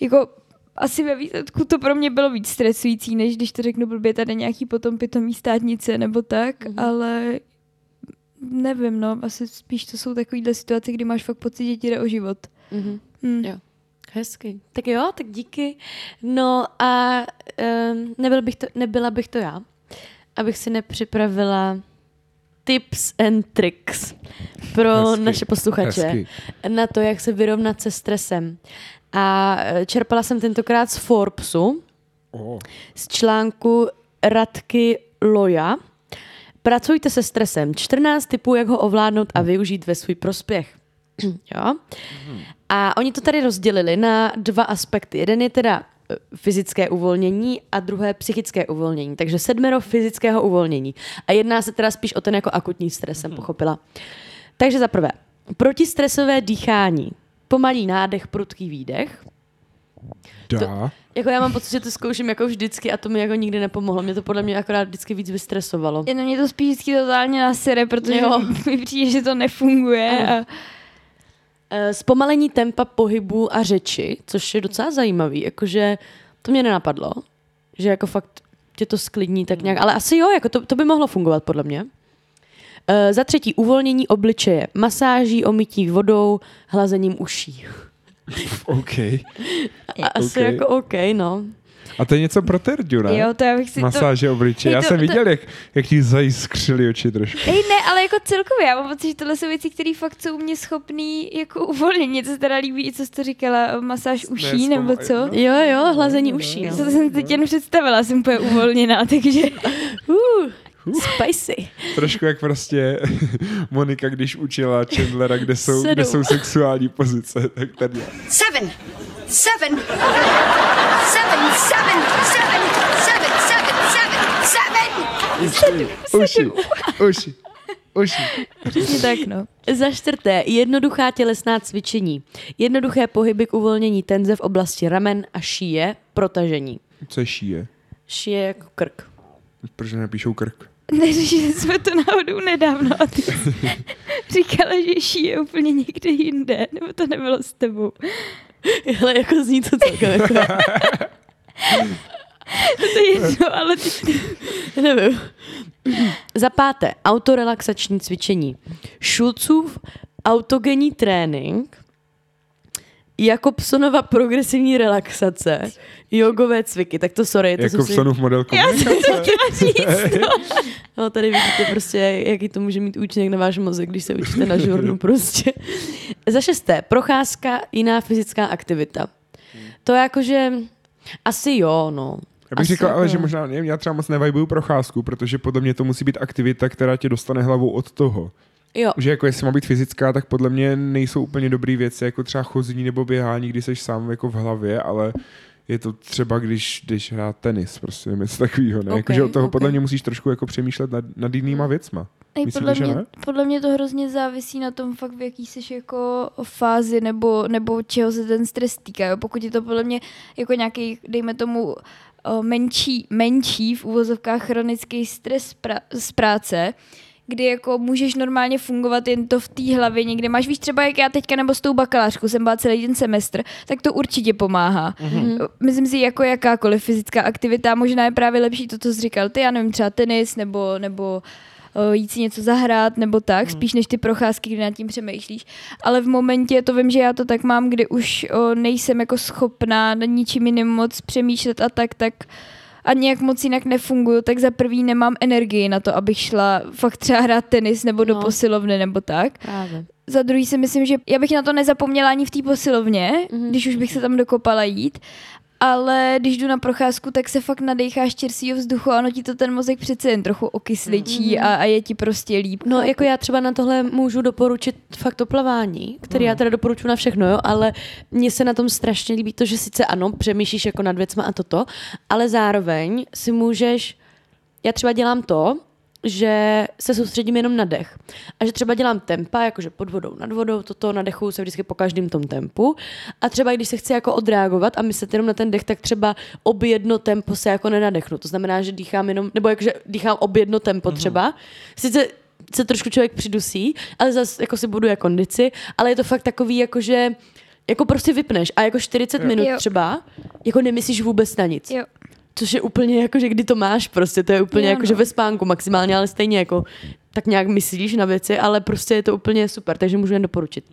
jako asi ve výsledku to pro mě bylo víc stresující, než když to řeknu blbě tady nějaký potom pitomý státnice nebo tak, Mhm. ale nevím, no, asi spíš to jsou takovýhle situace, kdy máš fakt pocit, že ti jde o život. Mhm. Hm. Jo. Hezky. Tak jo, tak díky. No a um, nebyl bych to, nebyla bych to já, abych si nepřipravila tips and tricks pro Hezky. naše posluchače Hezky. na to, jak se vyrovnat se stresem. A čerpala jsem tentokrát z Forbesu, Oh. z článku Radky Loja. Pracujte se stresem. 14 typů, jak ho ovládnout a využít ve svůj prospěch. jo? A oni to tady rozdělili na dva aspekty. Jeden je teda eh, fyzické uvolnění a druhé psychické uvolnění. Takže sedmero fyzického uvolnění. A jedná se teda spíš o ten jako akutní stres, jsem pochopila. Takže za prvé, protistresové dýchání. Pomalý nádech, prudký výdech. Dá. Jako já mám pocit, že to zkouším jako vždycky a to mi jako nikdy nepomohlo. Mě to podle mě akorát vždycky víc vystresovalo. Jenom mě to spíš vždycky totálně nasere, protože Jo. mi přijde, že to nefunguje. Ano. A Zpomalení tempa pohybu a řeči, což je docela zajímavý, jakože to mě nenapadlo, že jako fakt tě to sklidní tak nějak, ale asi jo, jako to, to by mohlo fungovat podle mě. Uh, za třetí, uvolnění obličeje, masáží, omytí vodou, hlazením uší. OK. A asi Ok. jako OK, no. A to je něco pro Terďu, ne? jo, to já bych si to... Masáže obličeje. Hej, Já to- jsem to- viděl, jak, jak ti zajiskřili oči trošku. Hej, ne, ale jako celkově, já mám pocit, že tohle jsou věci, které fakt jsou mě schopný jako uvolnit. Mně to se teda líbí, i co jsi to říkala, masáž uší, Ne, nebo co? no. Jo, jo, hlazení uší. To No. jsem teď jen představila, jsem úplně uvolněná, takže Uh, spicy. Trošku jak prostě Monika, když učila Chandlera, kde jsou, kde jsou sexuální pozice, tak tady. Seven. Seven. Seven, seven, seven, seven, seven, seven, seven. Uši, uši, uši. přesně tak, no. Za čtvrté, jednoduchá tělesná cvičení. Jednoduché pohyby k uvolnění tenze v oblasti ramen a šíje, protažení. Co je šíje? Šíje jako krk. Proč nepíšou krk? Neřešili jsme to náhodou nedávno a ty říkala, že šíje úplně někde jinde, nebo to nebylo s tebou. Ale jako zní to celkem jako, To je jedno, ale ty... nevím. Za páté, autorelaxační cvičení. Šulcův autogenní trénink, Jakobsonova progresivní relaxace, jogové cviky. Tak to sorry, to Jako jsem v si... Model Já jsem říct, no. No, tady vidíte prostě, jaký to může mít účinek na váš mozek, když se učíte na žurnu prostě. Za šesté, procházka, jiná fyzická aktivita. To je jakože, asi jo, no. Já bych Asi říkal, ale jako že možná, nevím, já třeba moc nevajbuju procházku, protože podle mě to musí být aktivita, která tě dostane hlavou od toho. Jo, Že jako jestli má být fyzická, tak podle mě nejsou úplně dobrý věci, jako třeba chození nebo běhání, když jsi sám jako v hlavě, ale je to třeba, když jdeš hrát tenis, prostě něco takového, ne? Ok, jako, že od toho ok. podle mě musíš trošku jako přemýšlet nad, nad jinýma věcma. Ej, Myslíte, podle, mě, ne? podle mě to hrozně závisí na tom fakt, v jaký jsi jako fázi nebo, nebo čeho se ten stres týká. Jo? Pokud je to podle mě jako nějaký, dejme tomu, o, menší, menší v úvozovkách chronický stres pra, z práce, kdy jako můžeš normálně fungovat jen to v té hlavě někde. Máš víš třeba jak já teďka nebo s tou bakalářkou jsem byla celý den semestr, tak to určitě pomáhá. Mm-hmm. Myslím si, jako jakákoliv fyzická aktivita, možná je právě lepší to, co jsi říkal ty, já nevím, třeba tenis nebo, nebo jít si něco zahrát nebo tak, hmm. spíš než ty procházky, kdy nad tím přemýšlíš. Ale v momentě, to vím, že já to tak mám, kdy už o, nejsem jako schopná na ničím jiným moc přemýšlet a tak, tak a nějak moc jinak nefunguju, tak za prvý nemám energii na to, abych šla fakt třeba hrát tenis nebo do No. posilovny nebo tak. právě. Za druhý si myslím, že já bych na to nezapomněla ani v té posilovně, Mhm. mm-hmm. když už bych se tam dokopala jít. Ale když jdu na procházku, tak se fakt nadecháš čerstvého vzduchu a ono ti to ten mozek přece jen trochu okysličí Mhm. a, a je ti prostě líp. No, jako já třeba na tohle můžu doporučit fakt to plavání, který já teda doporučuji na všechno, jo, ale mně se na tom strašně líbí to, že sice ano, přemýšlíš jako nad věcma a toto, ale zároveň si můžeš, já třeba dělám to, že se soustředím jenom na dech. A že třeba dělám tempa, jakože pod vodou, nad vodou, toto nadechuju se vždycky po každém tom tempu. A třeba když se chci jako odreagovat a myslet jenom na ten dech, tak třeba ob jedno tempo se jako nenadechnu. To znamená, že dýchám jenom, nebo jakože dýchám ob jedno tempo třeba. Sice se trošku člověk přidusí, ale zase jako si buduje kondici, ale je to fakt takový, jakože jako prostě vypneš a jako 40 Jo. minut Jo. třeba, jako nemyslíš vůbec na nic. Jo. Což je úplně jako, že kdy to máš prostě, to je úplně Jo, jako, no. že ve spánku maximálně, ale stejně jako tak nějak myslíš na věci, ale prostě je to úplně super, takže můžu jen doporučit.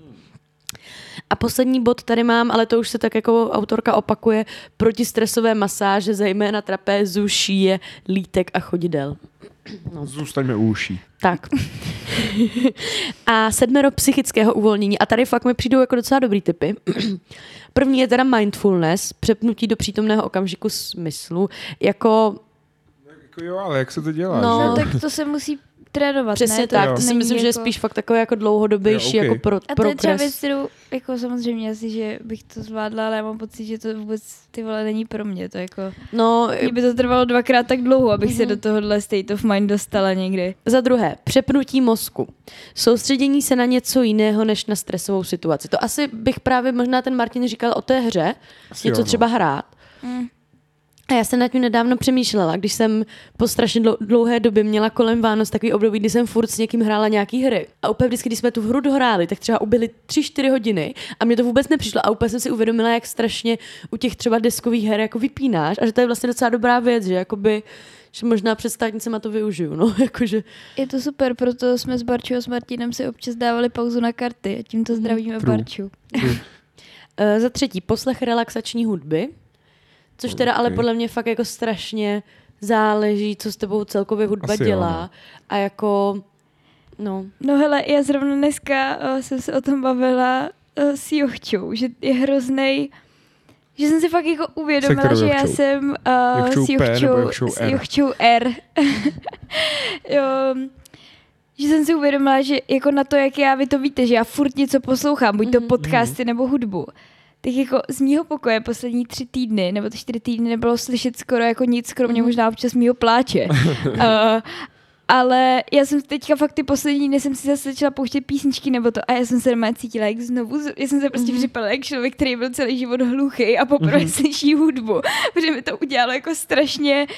A poslední bod tady mám, ale to už se tak jako autorka opakuje, protistresové masáže, zejména trapézu, šíje, lítek a chodidel. Zůstaňme u uší. Tak. a sedmero psychického uvolnění. A tady fakt mi přijdou jako docela dobrý typy. První je teda mindfulness, přepnutí do přítomného okamžiku smyslu. Jako Jako jo, ale jak se to dělá? No. že? No tak to se musí trénovat, Přesně ne? tak, to si myslím, že je jako- spíš fakt takový jako dlouhodobější Jo, ok. jako pro, A to je třeba věc, kterou, jako samozřejmě asi, že bych to zvládla, ale já mám pocit, že to vůbec ty vole není pro mě. To jako, No, mě by to trvalo dvakrát tak dlouho, abych se Mhm. do tohohle state of mind dostala někdy. Za druhé, přepnutí mozku. Soustředění se na něco jiného, než na stresovou situaci. To asi bych právě možná ten Martin říkal o té hře, Asi něco jo, no. třeba hrát. Mm. A já jsem nad tím nedávno přemýšlela, když jsem po strašně dlou- dlouhé době měla kolem Vánoc takový období, kdy jsem furt s někým hrála nějaký hry. A úplně vždycky, když jsme tu hru dohráli, tak třeba ubyly 3-4 hodiny a mě to vůbec nepřišlo. A úplně jsem si uvědomila, jak strašně u těch třeba deskových her jako vypínáš a že to je vlastně docela dobrá věc, že jakoby že možná před státnicema to využiju, no, jakože Je to super, proto jsme s Barčou a s Martinem si občas dávali pauzu na karty a tímto zdravíme. Barču. Uh, za třetí, poslech relaxační hudby, což teda ale Ok. podle mě fakt jako strašně záleží, co s tebou celkově hudba Asi jo, dělá. no. A jako, no, No hele, já zrovna dneska uh, jsem se o tom bavila uh, s Jochčou, že je hroznej, že jsem si fakt jako uvědomila, že já jsem uh, Jochčou s Jochčou, Jochčou s R? Jochčou R. jo, že jsem si uvědomila, že jako na to, jak já, vy to víte, že já furt něco poslouchám, buď to Mhm. podcasty nebo hudbu. Tak jako z mýho pokoje poslední tři týdny, nebo ty čtyři týdny nebylo slyšet skoro jako nic, kromě Mhm. možná občas mýho pláče. uh, ale já jsem teďka fakt ty poslední dny jsem si zase začala pouštět písničky nebo to a já jsem se doma cítila jak znovu, já jsem se prostě Mhm. mm-hmm. připadala jak člověk, který byl celý život hluchý a poprvé Mhm. mm-hmm. slyší hudbu, protože mi to udělalo jako strašně uh,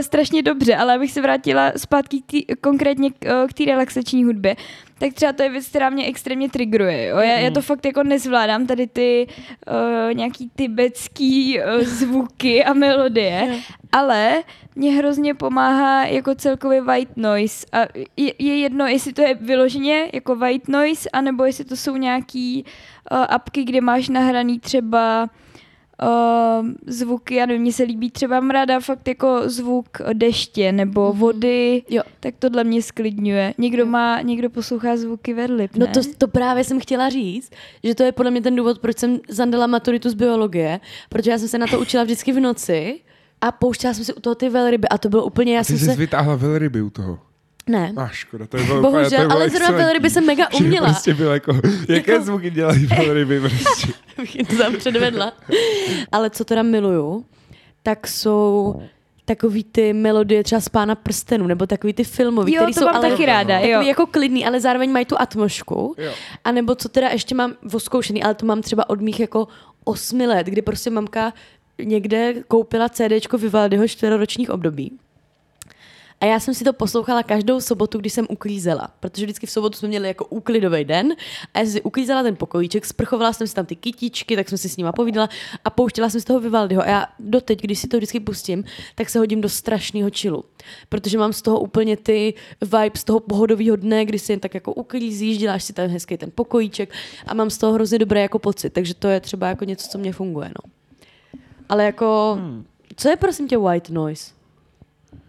strašně dobře, ale abych se vrátila zpátky k tý, konkrétně k, uh, k té relaxační hudbě, tak třeba to je věc, která mě extrémně trigruje. Jo? Já, já to fakt jako nezvládám, tady ty uh, nějaký tibetský uh, zvuky a melodie, ale mě hrozně pomáhá jako celkově white noise. A je, je jedno, jestli to je vyloženě jako white noise, anebo jestli to jsou nějaký uh, apky, kde máš nahraný třeba uh, zvuky, já nevím, mně se líbí třeba mrada, fakt jako zvuk deště nebo Mhm. vody, Jo. tak tohle mě sklidňuje. Někdo Jo. má, někdo poslouchá zvuky vedlip, No ne? to, to právě jsem chtěla říct, že to je podle mě ten důvod, proč jsem zandala maturitu z biologie, protože já jsem se na to učila vždycky v noci a pouštěla jsem si u toho ty velryby a to bylo úplně, já Ty jsem jsi se... vytáhla velryby u toho. Ne. A škoda, to je bylo úplně, to Bohužel, bylo ale zrovna velryby jsem mega uměla. Prostě bylo jako, jaké Jako- zvuky dělají velryby prostě. Bych to tam předvedla. Ale co teda miluju, tak jsou takový ty melodie třeba z Pána prstenů, nebo takový ty filmový, Jo, který to jsou mám ale taky ráda, takový jo. jako klidný, ale zároveň mají tu atmosféru. A nebo co teda ještě mám voskoušený, ale to mám třeba od mých jako osmi let, kdy prostě mamka někde koupila CDčko Vivaldiho čtveroročních období. A já jsem si to poslouchala každou sobotu, když jsem uklízela, protože vždycky v sobotu jsme měli jako úklidový den a já jsem si uklízela ten pokojíček, sprchovala jsem si tam ty kytičky, tak jsem si s nima povídala a pouštěla jsem z toho Vivaldiho. A já doteď, když si to vždycky pustím, tak se hodím do strašného čilu, protože mám z toho úplně ty vibes z toho pohodového dne, kdy si jen tak jako uklízíš, děláš si ten hezký ten pokojíček a mám z toho hrozně dobrý jako pocit, takže to je třeba jako něco, co mě funguje. No. Ale jako, Hmm. co je prosím tě white noise?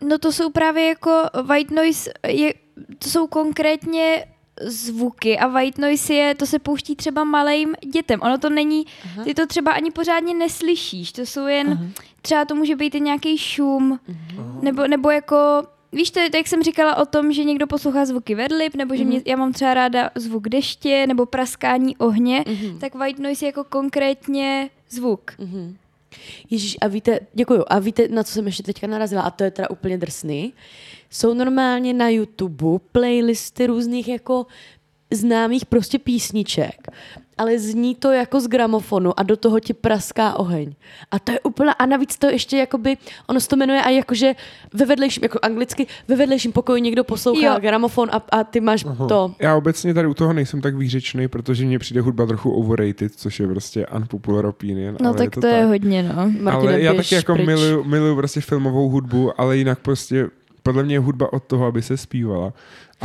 No to jsou právě jako white noise, je, to jsou konkrétně zvuky a white noise je, to se pouští třeba malým dětem. Ono to není, Aha. ty to třeba ani pořádně neslyšíš, to jsou jen, Aha. třeba to může být i nějaký šum, Mhm. nebo, nebo jako, víš to, jak jsem říkala o tom, že někdo poslouchá zvuky vedlip, nebo že mě, já mám třeba ráda zvuk deště, nebo praskání ohně, Mhm. tak white noise je jako konkrétně zvuk. Mhm. Ježíš, a víte, děkuju, a víte, na co jsem ještě teďka narazila, a to je teda úplně drsný. Jsou normálně na YouTube playlisty různých jako známých prostě písniček, ale zní to jako z gramofonu a do toho ti praská oheň. A to je úplně, a navíc to ještě jakoby, ono se to jmenuje a jakože ve vedlejším, jako anglicky, ve vedlejším pokoji někdo poslouchá Jo. gramofon a, a ty máš to. Já obecně tady u toho nejsem tak výřečný, protože mně přijde hudba trochu overrated, což je prostě unpopular opinion. No ale tak je to, to je tak. hodně, no. Martine, ale já taky jako pryč. miluju, miluju prostě filmovou hudbu, ale jinak prostě podle mě je hudba od toho, aby se zpívala.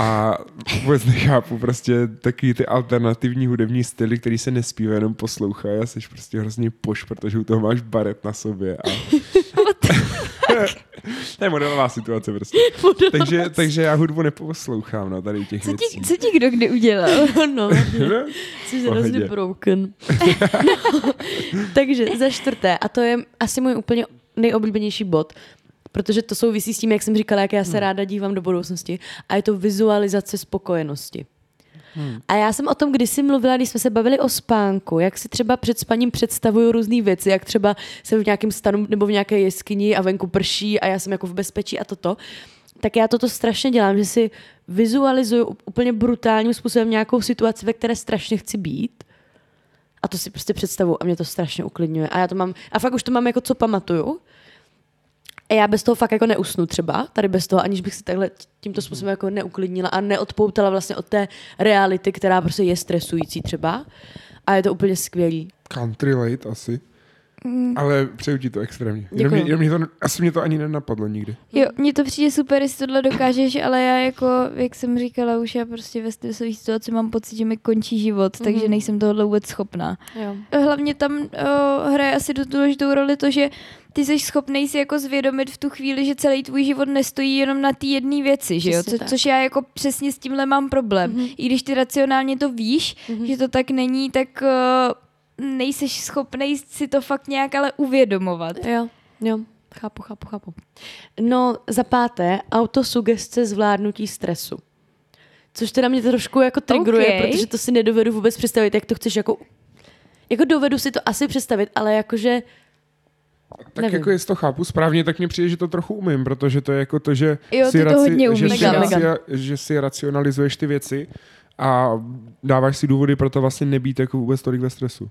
A vůbec nechápu prostě takový ty alternativní hudební styly, který se nespívají, jenom poslouchají a jsi prostě hrozně poš, protože u toho máš baret na sobě. A... to je modelová situace prostě. takže, takže já hudbu neposlouchám na tady těch Co věcí. ti, co ti kdo kdy udělal? no, Jsi hrozně broken. no, takže za čtvrté, a to je asi můj úplně nejoblíbenější bod, Protože to souvisí s tím, jak jsem říkala, jak já se ráda dívám do budoucnosti. A je to vizualizace spokojenosti. Hmm. A já jsem o tom kdysi mluvila, když jsme se bavili o spánku, jak si třeba před spaním představuju různé věci, jak třeba jsem v nějakém stanu nebo v nějaké jeskyni a venku prší a já jsem jako v bezpečí a toto. Tak já toto strašně dělám, že si vizualizuju úplně brutálním způsobem nějakou situaci, ve které strašně chci být. A to si prostě představu a mě to strašně uklidňuje. A já to mám, a fakt už to mám jako co pamatuju. A já bez toho fakt jako neusnu třeba, tady bez toho, aniž bych si takhle tímto způsobem jako neuklidnila a neodpoutala vlastně od té reality, která prostě je stresující třeba. A je to úplně skvělý. Country late asi. Mm. Ale přeju ti to extrémně. Jenom mě, jenom mě to, asi mě to ani nenapadlo nikdy. Jo, mně to přijde super, jestli tohle dokážeš, ale já jako, jak jsem říkala, už já prostě ve stresové situaci mám pocit, že mi končí život, mm-hmm. takže nejsem tohle vůbec schopná. Jo. Hlavně tam uh, hraje asi do- důležitou roli to, že ty jsi schopný si jako zvědomit v tu chvíli, že celý tvůj život nestojí jenom na té jedné věci, že jo? Co, což já jako přesně s tímhle mám problém. Mhm. I když ty racionálně to víš, Mhm. že to tak není, tak uh, nejseš schopný si to fakt nějak ale uvědomovat. Jo, jo, chápu, chápu, chápu. No, za páté, autosugestce zvládnutí stresu. Což teda mě trošku jako trigruje, OK. protože to si nedovedu vůbec představit, jak to chceš jako... Jako dovedu si to asi představit, ale jakože... Tak Nevím. jako jestli to chápu správně, tak mně přijde, že to trochu umím, protože to je jako to, že, Jo, si, to hodně že, si, raci, že si racionalizuješ ty věci a dáváš si důvody pro to vlastně nebýt jako vůbec tolik ve stresu.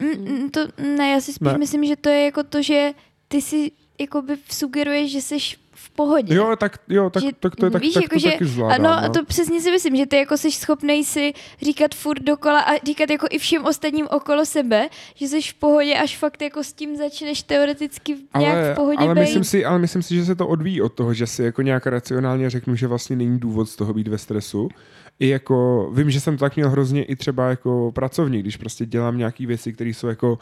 Mm, mm, to, ne, já si spíš Ne. myslím, že to je jako to, že ty si jakoby sugeruješ, že jsi v pohodě. Jo, tak, jo, tak, Že- tak to je tak, víš, tak jako, to že, taky zvládám. ano, no. to přesně si myslím, že ty jako jsi schopnej si říkat furt dokola a říkat jako i všem ostatním okolo sebe, že jsi v pohodě, až fakt jako s tím začneš teoreticky nějak ale, v pohodě ale být. myslím, si, ale myslím si, že se to odvíjí od toho, že si jako nějak racionálně řeknu, že vlastně není důvod z toho být ve stresu. I jako, vím, že jsem to tak měl hrozně i třeba jako pracovník, když prostě dělám nějaké věci, které jsou jako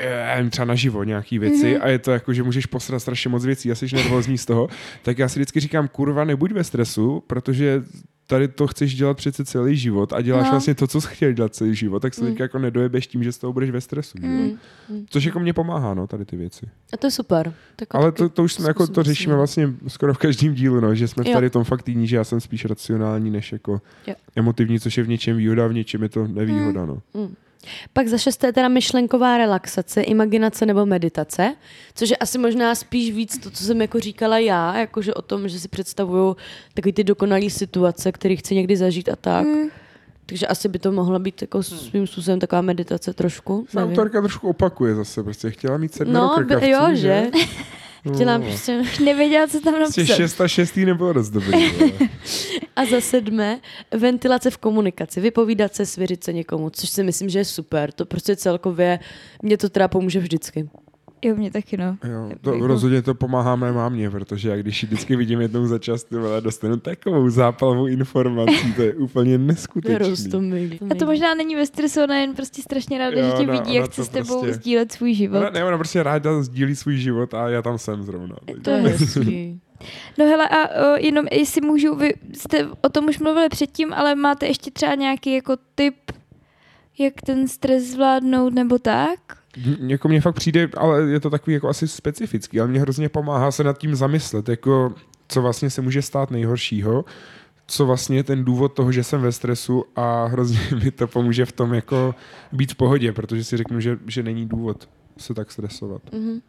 eh, nevím, třeba naživo nějaký věci Mhm. mm-hmm. a je to jako, že můžeš posrat strašně moc věcí a jsi nervózní z toho, tak já si vždycky říkám, kurva, nebuď ve stresu, protože tady to chceš dělat přece celý život a děláš No. vlastně to, co jsi chtěl dělat celý život, tak se Mm. teďka jako nedojebeš tím, že z toho budeš ve stresu. jo? Mm. Mm. Což jako mě pomáhá, no, tady ty věci. A to je super. Tak Ale to, to už jsme jako to řešíme vlastně skoro v každém dílu, no, že jsme Jo. tady tom fakt jiní, že já jsem spíš racionální než jako Jo. emotivní, což je v něčem výhoda, v něčem je to nevýhoda, no. Mm. Pak za šesté teda myšlenková relaxace, imaginace nebo meditace, což je asi možná spíš víc to, co jsem jako říkala já, jakože o tom, že si představuju takový ty dokonalý situace, které chci někdy zažít a tak. Mm. Takže asi by to mohla být jako svým způsobem taková meditace trošku. Autorka trošku opakuje zase, prostě chtěla mít sedmero No, krkavců, jo, že? Chtěla No. prostě... Nevěděla, co tam napsat. šest a šestý nebylo dost dobrý. A za sedmé, ventilace v komunikaci, vypovídat se, svěřit se někomu, což si myslím, že je super. To prostě celkově, mě to teda pomůže vždycky. Jo, mě taky, no. Jo, Jako- to rozhodně to pomáhá mé mámě, protože já když ji vždycky vidím jednou za čas, ty vole, dostanu takovou zápalovou informací, to je úplně neskutečný. Roztomilý. A to možná není ve stresu, ona jen prostě strašně ráda, Jo, že tě no, vidí, jak chce to s tebou prostě- sdílet svůj život. Ona, ne, ona prostě ráda sdílí svůj život a já tam jsem zrovna. takže- To je hezký. No hele, a o, jenom jestli můžu, vy jste o tom už mluvili předtím, ale máte ještě třeba nějaký jako tip, jak ten stres zvládnout nebo tak? Jako mně fakt přijde, ale je to takový jako asi specifický, ale mě hrozně pomáhá se nad tím zamyslet, jako co vlastně se může stát nejhoršího, co vlastně je ten důvod toho, že jsem ve stresu a hrozně mi to pomůže v tom jako být v pohodě, protože si řeknu, že, že není důvod se tak stresovat. Mhm.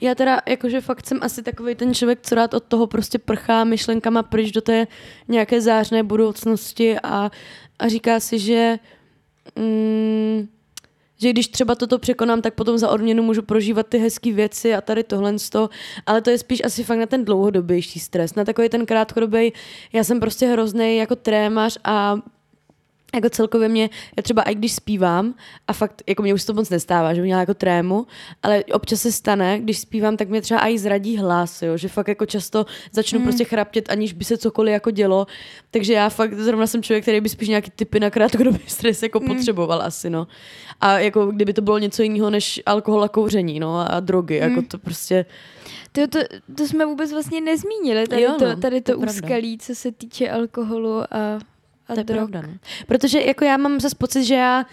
Já teda jakože fakt jsem asi takový ten člověk, co rád od toho prostě prchá myšlenkama pryč do té nějaké zářné budoucnosti a, a říká si, že mm, že když třeba toto překonám, tak potom za odměnu můžu prožívat ty hezké věci a tady tohle to, ale to je spíš asi fakt na ten dlouhodobější stres. Na takový ten krátkodobý, já jsem prostě hrozný jako trémař a jako celkově mě, já třeba i když zpívám a fakt, jako mě už to moc nestává, že měla jako trému, ale občas se stane, když zpívám, tak mě třeba i zradí hlas, jo, že fakt jako často začnu Hmm. mm. prostě chraptět, aniž by se cokoliv jako dělo, takže já fakt zrovna jsem člověk, který by spíš nějaký typy na krátkodobý stres jako Hmm. potřeboval asi, no. A jako kdyby to bylo něco jiného než alkohol a kouření, no, a drogy, Hmm. jako to prostě, To, to, to jsme vůbec vlastně nezmínili, tady Jo, to, no, tady to to je pravda. úskalí, co se týče alkoholu a, a to je drog. pravda, no. Protože jako já mám zase pocit, že já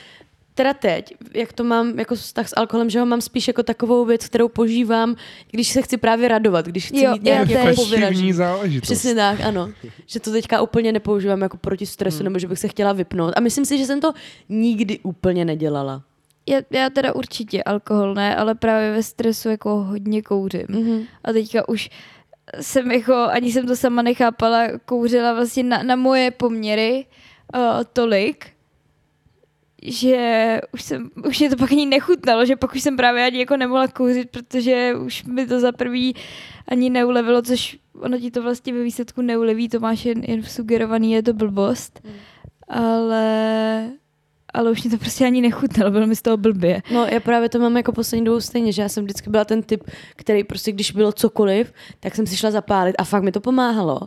teda teď, jak to mám jako vztah s alkoholem, že ho mám spíš jako takovou věc, kterou požívám, když se chci právě radovat, když chci Jo, mít nějaký jako povyražení. záležitost. Přesně tak, ano. Že to teďka úplně nepoužívám jako proti stresu, nebo že bych se chtěla vypnout. A myslím si, že jsem to nikdy úplně nedělala. Já, já teda určitě alkohol ne, ale právě ve stresu jako hodně kouřím. Mhm. A teďka už jsem jako, ani jsem to sama nechápala, kouřila vlastně na, na moje poměry uh, tolik, že už, jsem, už mě to pak ani nechutnalo, že pak už jsem právě ani jako nemohla kouřit, protože už mi to za prvý ani neulevilo, což ono ti to vlastně ve výsledku neuleví, to máš jen, jen sugerovaný, je to blbost. Ale, ale už mě to prostě ani nechutnalo, bylo mi z toho blbě. No, já právě to mám jako poslední dobou stejně, že já jsem vždycky byla ten typ, který prostě, když bylo cokoliv, tak jsem si šla zapálit a fakt mi to pomáhalo.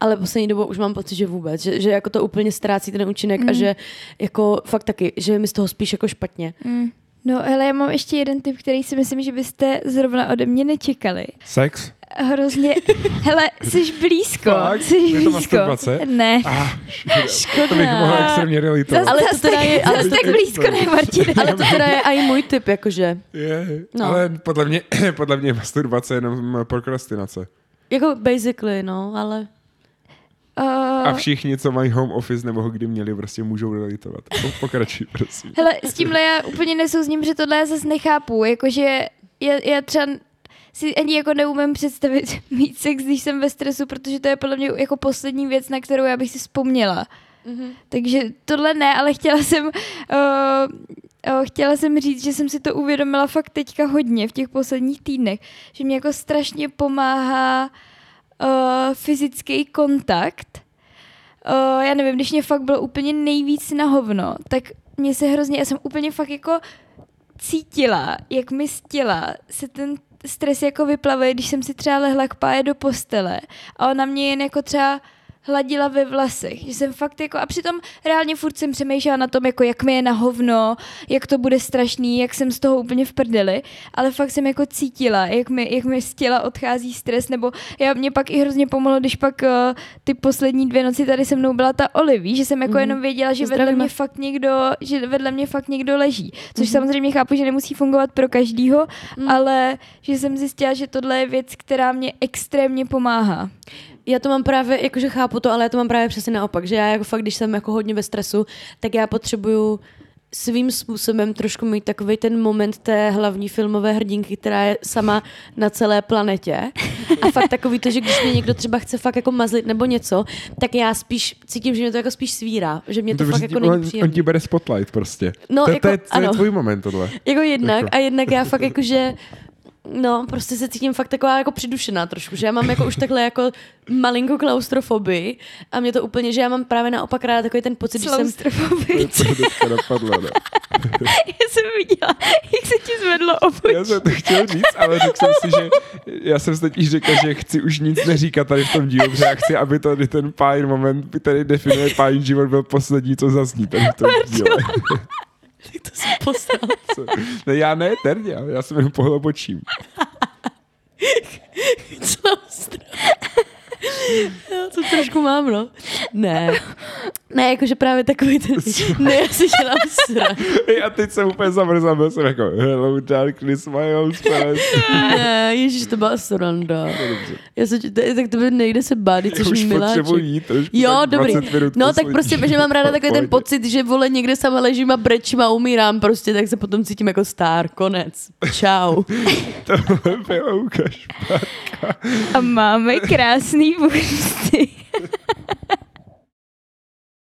Ale poslední dobou už mám pocit, že vůbec, že, že jako to úplně ztrácí ten účinek mm. a že jako fakt taky, že mi z toho spíš jako špatně. Mm. No, hele, já mám ještě jeden tip, který si myslím, že byste zrovna ode mě nečekali. Sex? Hrozně, hele, jsi blízko, Fakt? jsi Je to blízko. masturbace? Ne. Ah, škoda. To bych mohla extrémně realitovat. Ale to to teda tak, je- ale to- tak blízko, ne, Martine? Ale to teda je i můj typ, jakože. Je, No. ale podle mě, podle mě je masturbace jenom prokrastinace. Jako basically, no, ale... A Uh, všichni, co mají home office nebo ho kdy měli, prostě můžou realitovat. Po- Pokračuj, prosím. hele, s tímhle já úplně nesouzním, že tohle já zase nechápu, jakože já, já třeba si ani jako neumím představit mít sex, když jsem ve stresu, protože to je podle mě jako poslední věc, na kterou já bych si vzpomněla. Mm-hmm. Takže tohle ne, ale chtěla jsem, uh, uh, chtěla jsem říct, že jsem si to uvědomila fakt teďka hodně v těch posledních týdnech, že mě jako strašně pomáhá uh, fyzický kontakt. Uh, já nevím, když mě fakt bylo úplně nejvíc na hovno, tak mě se hrozně, já jsem úplně fakt jako cítila, jak mi z těla se ten stres jako vyplavuje, když jsem si třeba lehla k páje do postele a ona mě jen jako třeba hladila ve vlasech, že jsem fakt jako, a přitom reálně furt jsem přemýšlela na tom, jako jak mi je na hovno, jak to bude strašný, jak jsem z toho úplně v prdeli, ale fakt jsem jako cítila, jak mi, jak mi z těla odchází stres, nebo já, mě pak i hrozně pomohlo, když pak uh, ty poslední dvě noci tady se mnou byla ta Olivy, že jsem jako Mhm. jenom věděla, že vedle mě fakt někdo, že vedle mě fakt někdo leží, což samozřejmě chápu, že nemusí fungovat pro každýho, Mm. ale že jsem zjistila, že tohle je věc, která mě extrémně pomáhá. Já to mám právě, jakože chápu to, ale já to mám právě přesně naopak, že já jako fakt, když jsem jako hodně ve stresu, tak já potřebuju svým způsobem trošku mít takový ten moment té hlavní filmové hrdinky, která je sama na celé planetě. A fakt takový to, že když mě někdo třeba chce fakt jako mazlit nebo něco, tak já spíš cítím, že mě to jako spíš svírá, že mě to Dobře, fakt jako není on, on ti bere spotlight prostě. No, to, jako, to, je, to je tvůj moment tohle. Jako jednak Jako- a jednak já fakt jako, že No, prostě se cítím fakt taková jako přidušená trošku, že já mám jako už takhle jako malinko klaustrofobii a mě to úplně, že já mám právě naopak ráda takový ten pocit, že jsem... Klaustrofobii. Napadlo, ne? Já jsem viděla, jak se ti zvedlo obočí. Já jsem to chtěl říct, ale řekl jsem si, že já jsem si totiž řekl, že chci už nic neříkat tady v tom dílu, protože já chci, aby tady ten pájin moment, který definuje pájin život, byl poslední, co zazní tady v tom díle. To jsem poslal. Co? Ne, já ne, Terně, já jsem jenom pohled očím. Klaustro. Já to trošku mám, no. Ne. Ne, jakože právě takový ten... Ne, já si dělám sran. A teď jsem úplně zamrzal, byl jsem jako hello darkness, my old friend. Ne, ježiš, to byla sranda. Já se, tak to by nejde se Já jsi už miláček. potřebuji jít trošku, Jo, tak dobrý. 20 minut No tak prostě, že mám ráda takový ten pocit, že vole někde sama ležím a brečím a umírám prostě, tak se potom cítím jako star, konec. Čau. Tohle bylo ukaž. A máme krásný niveau.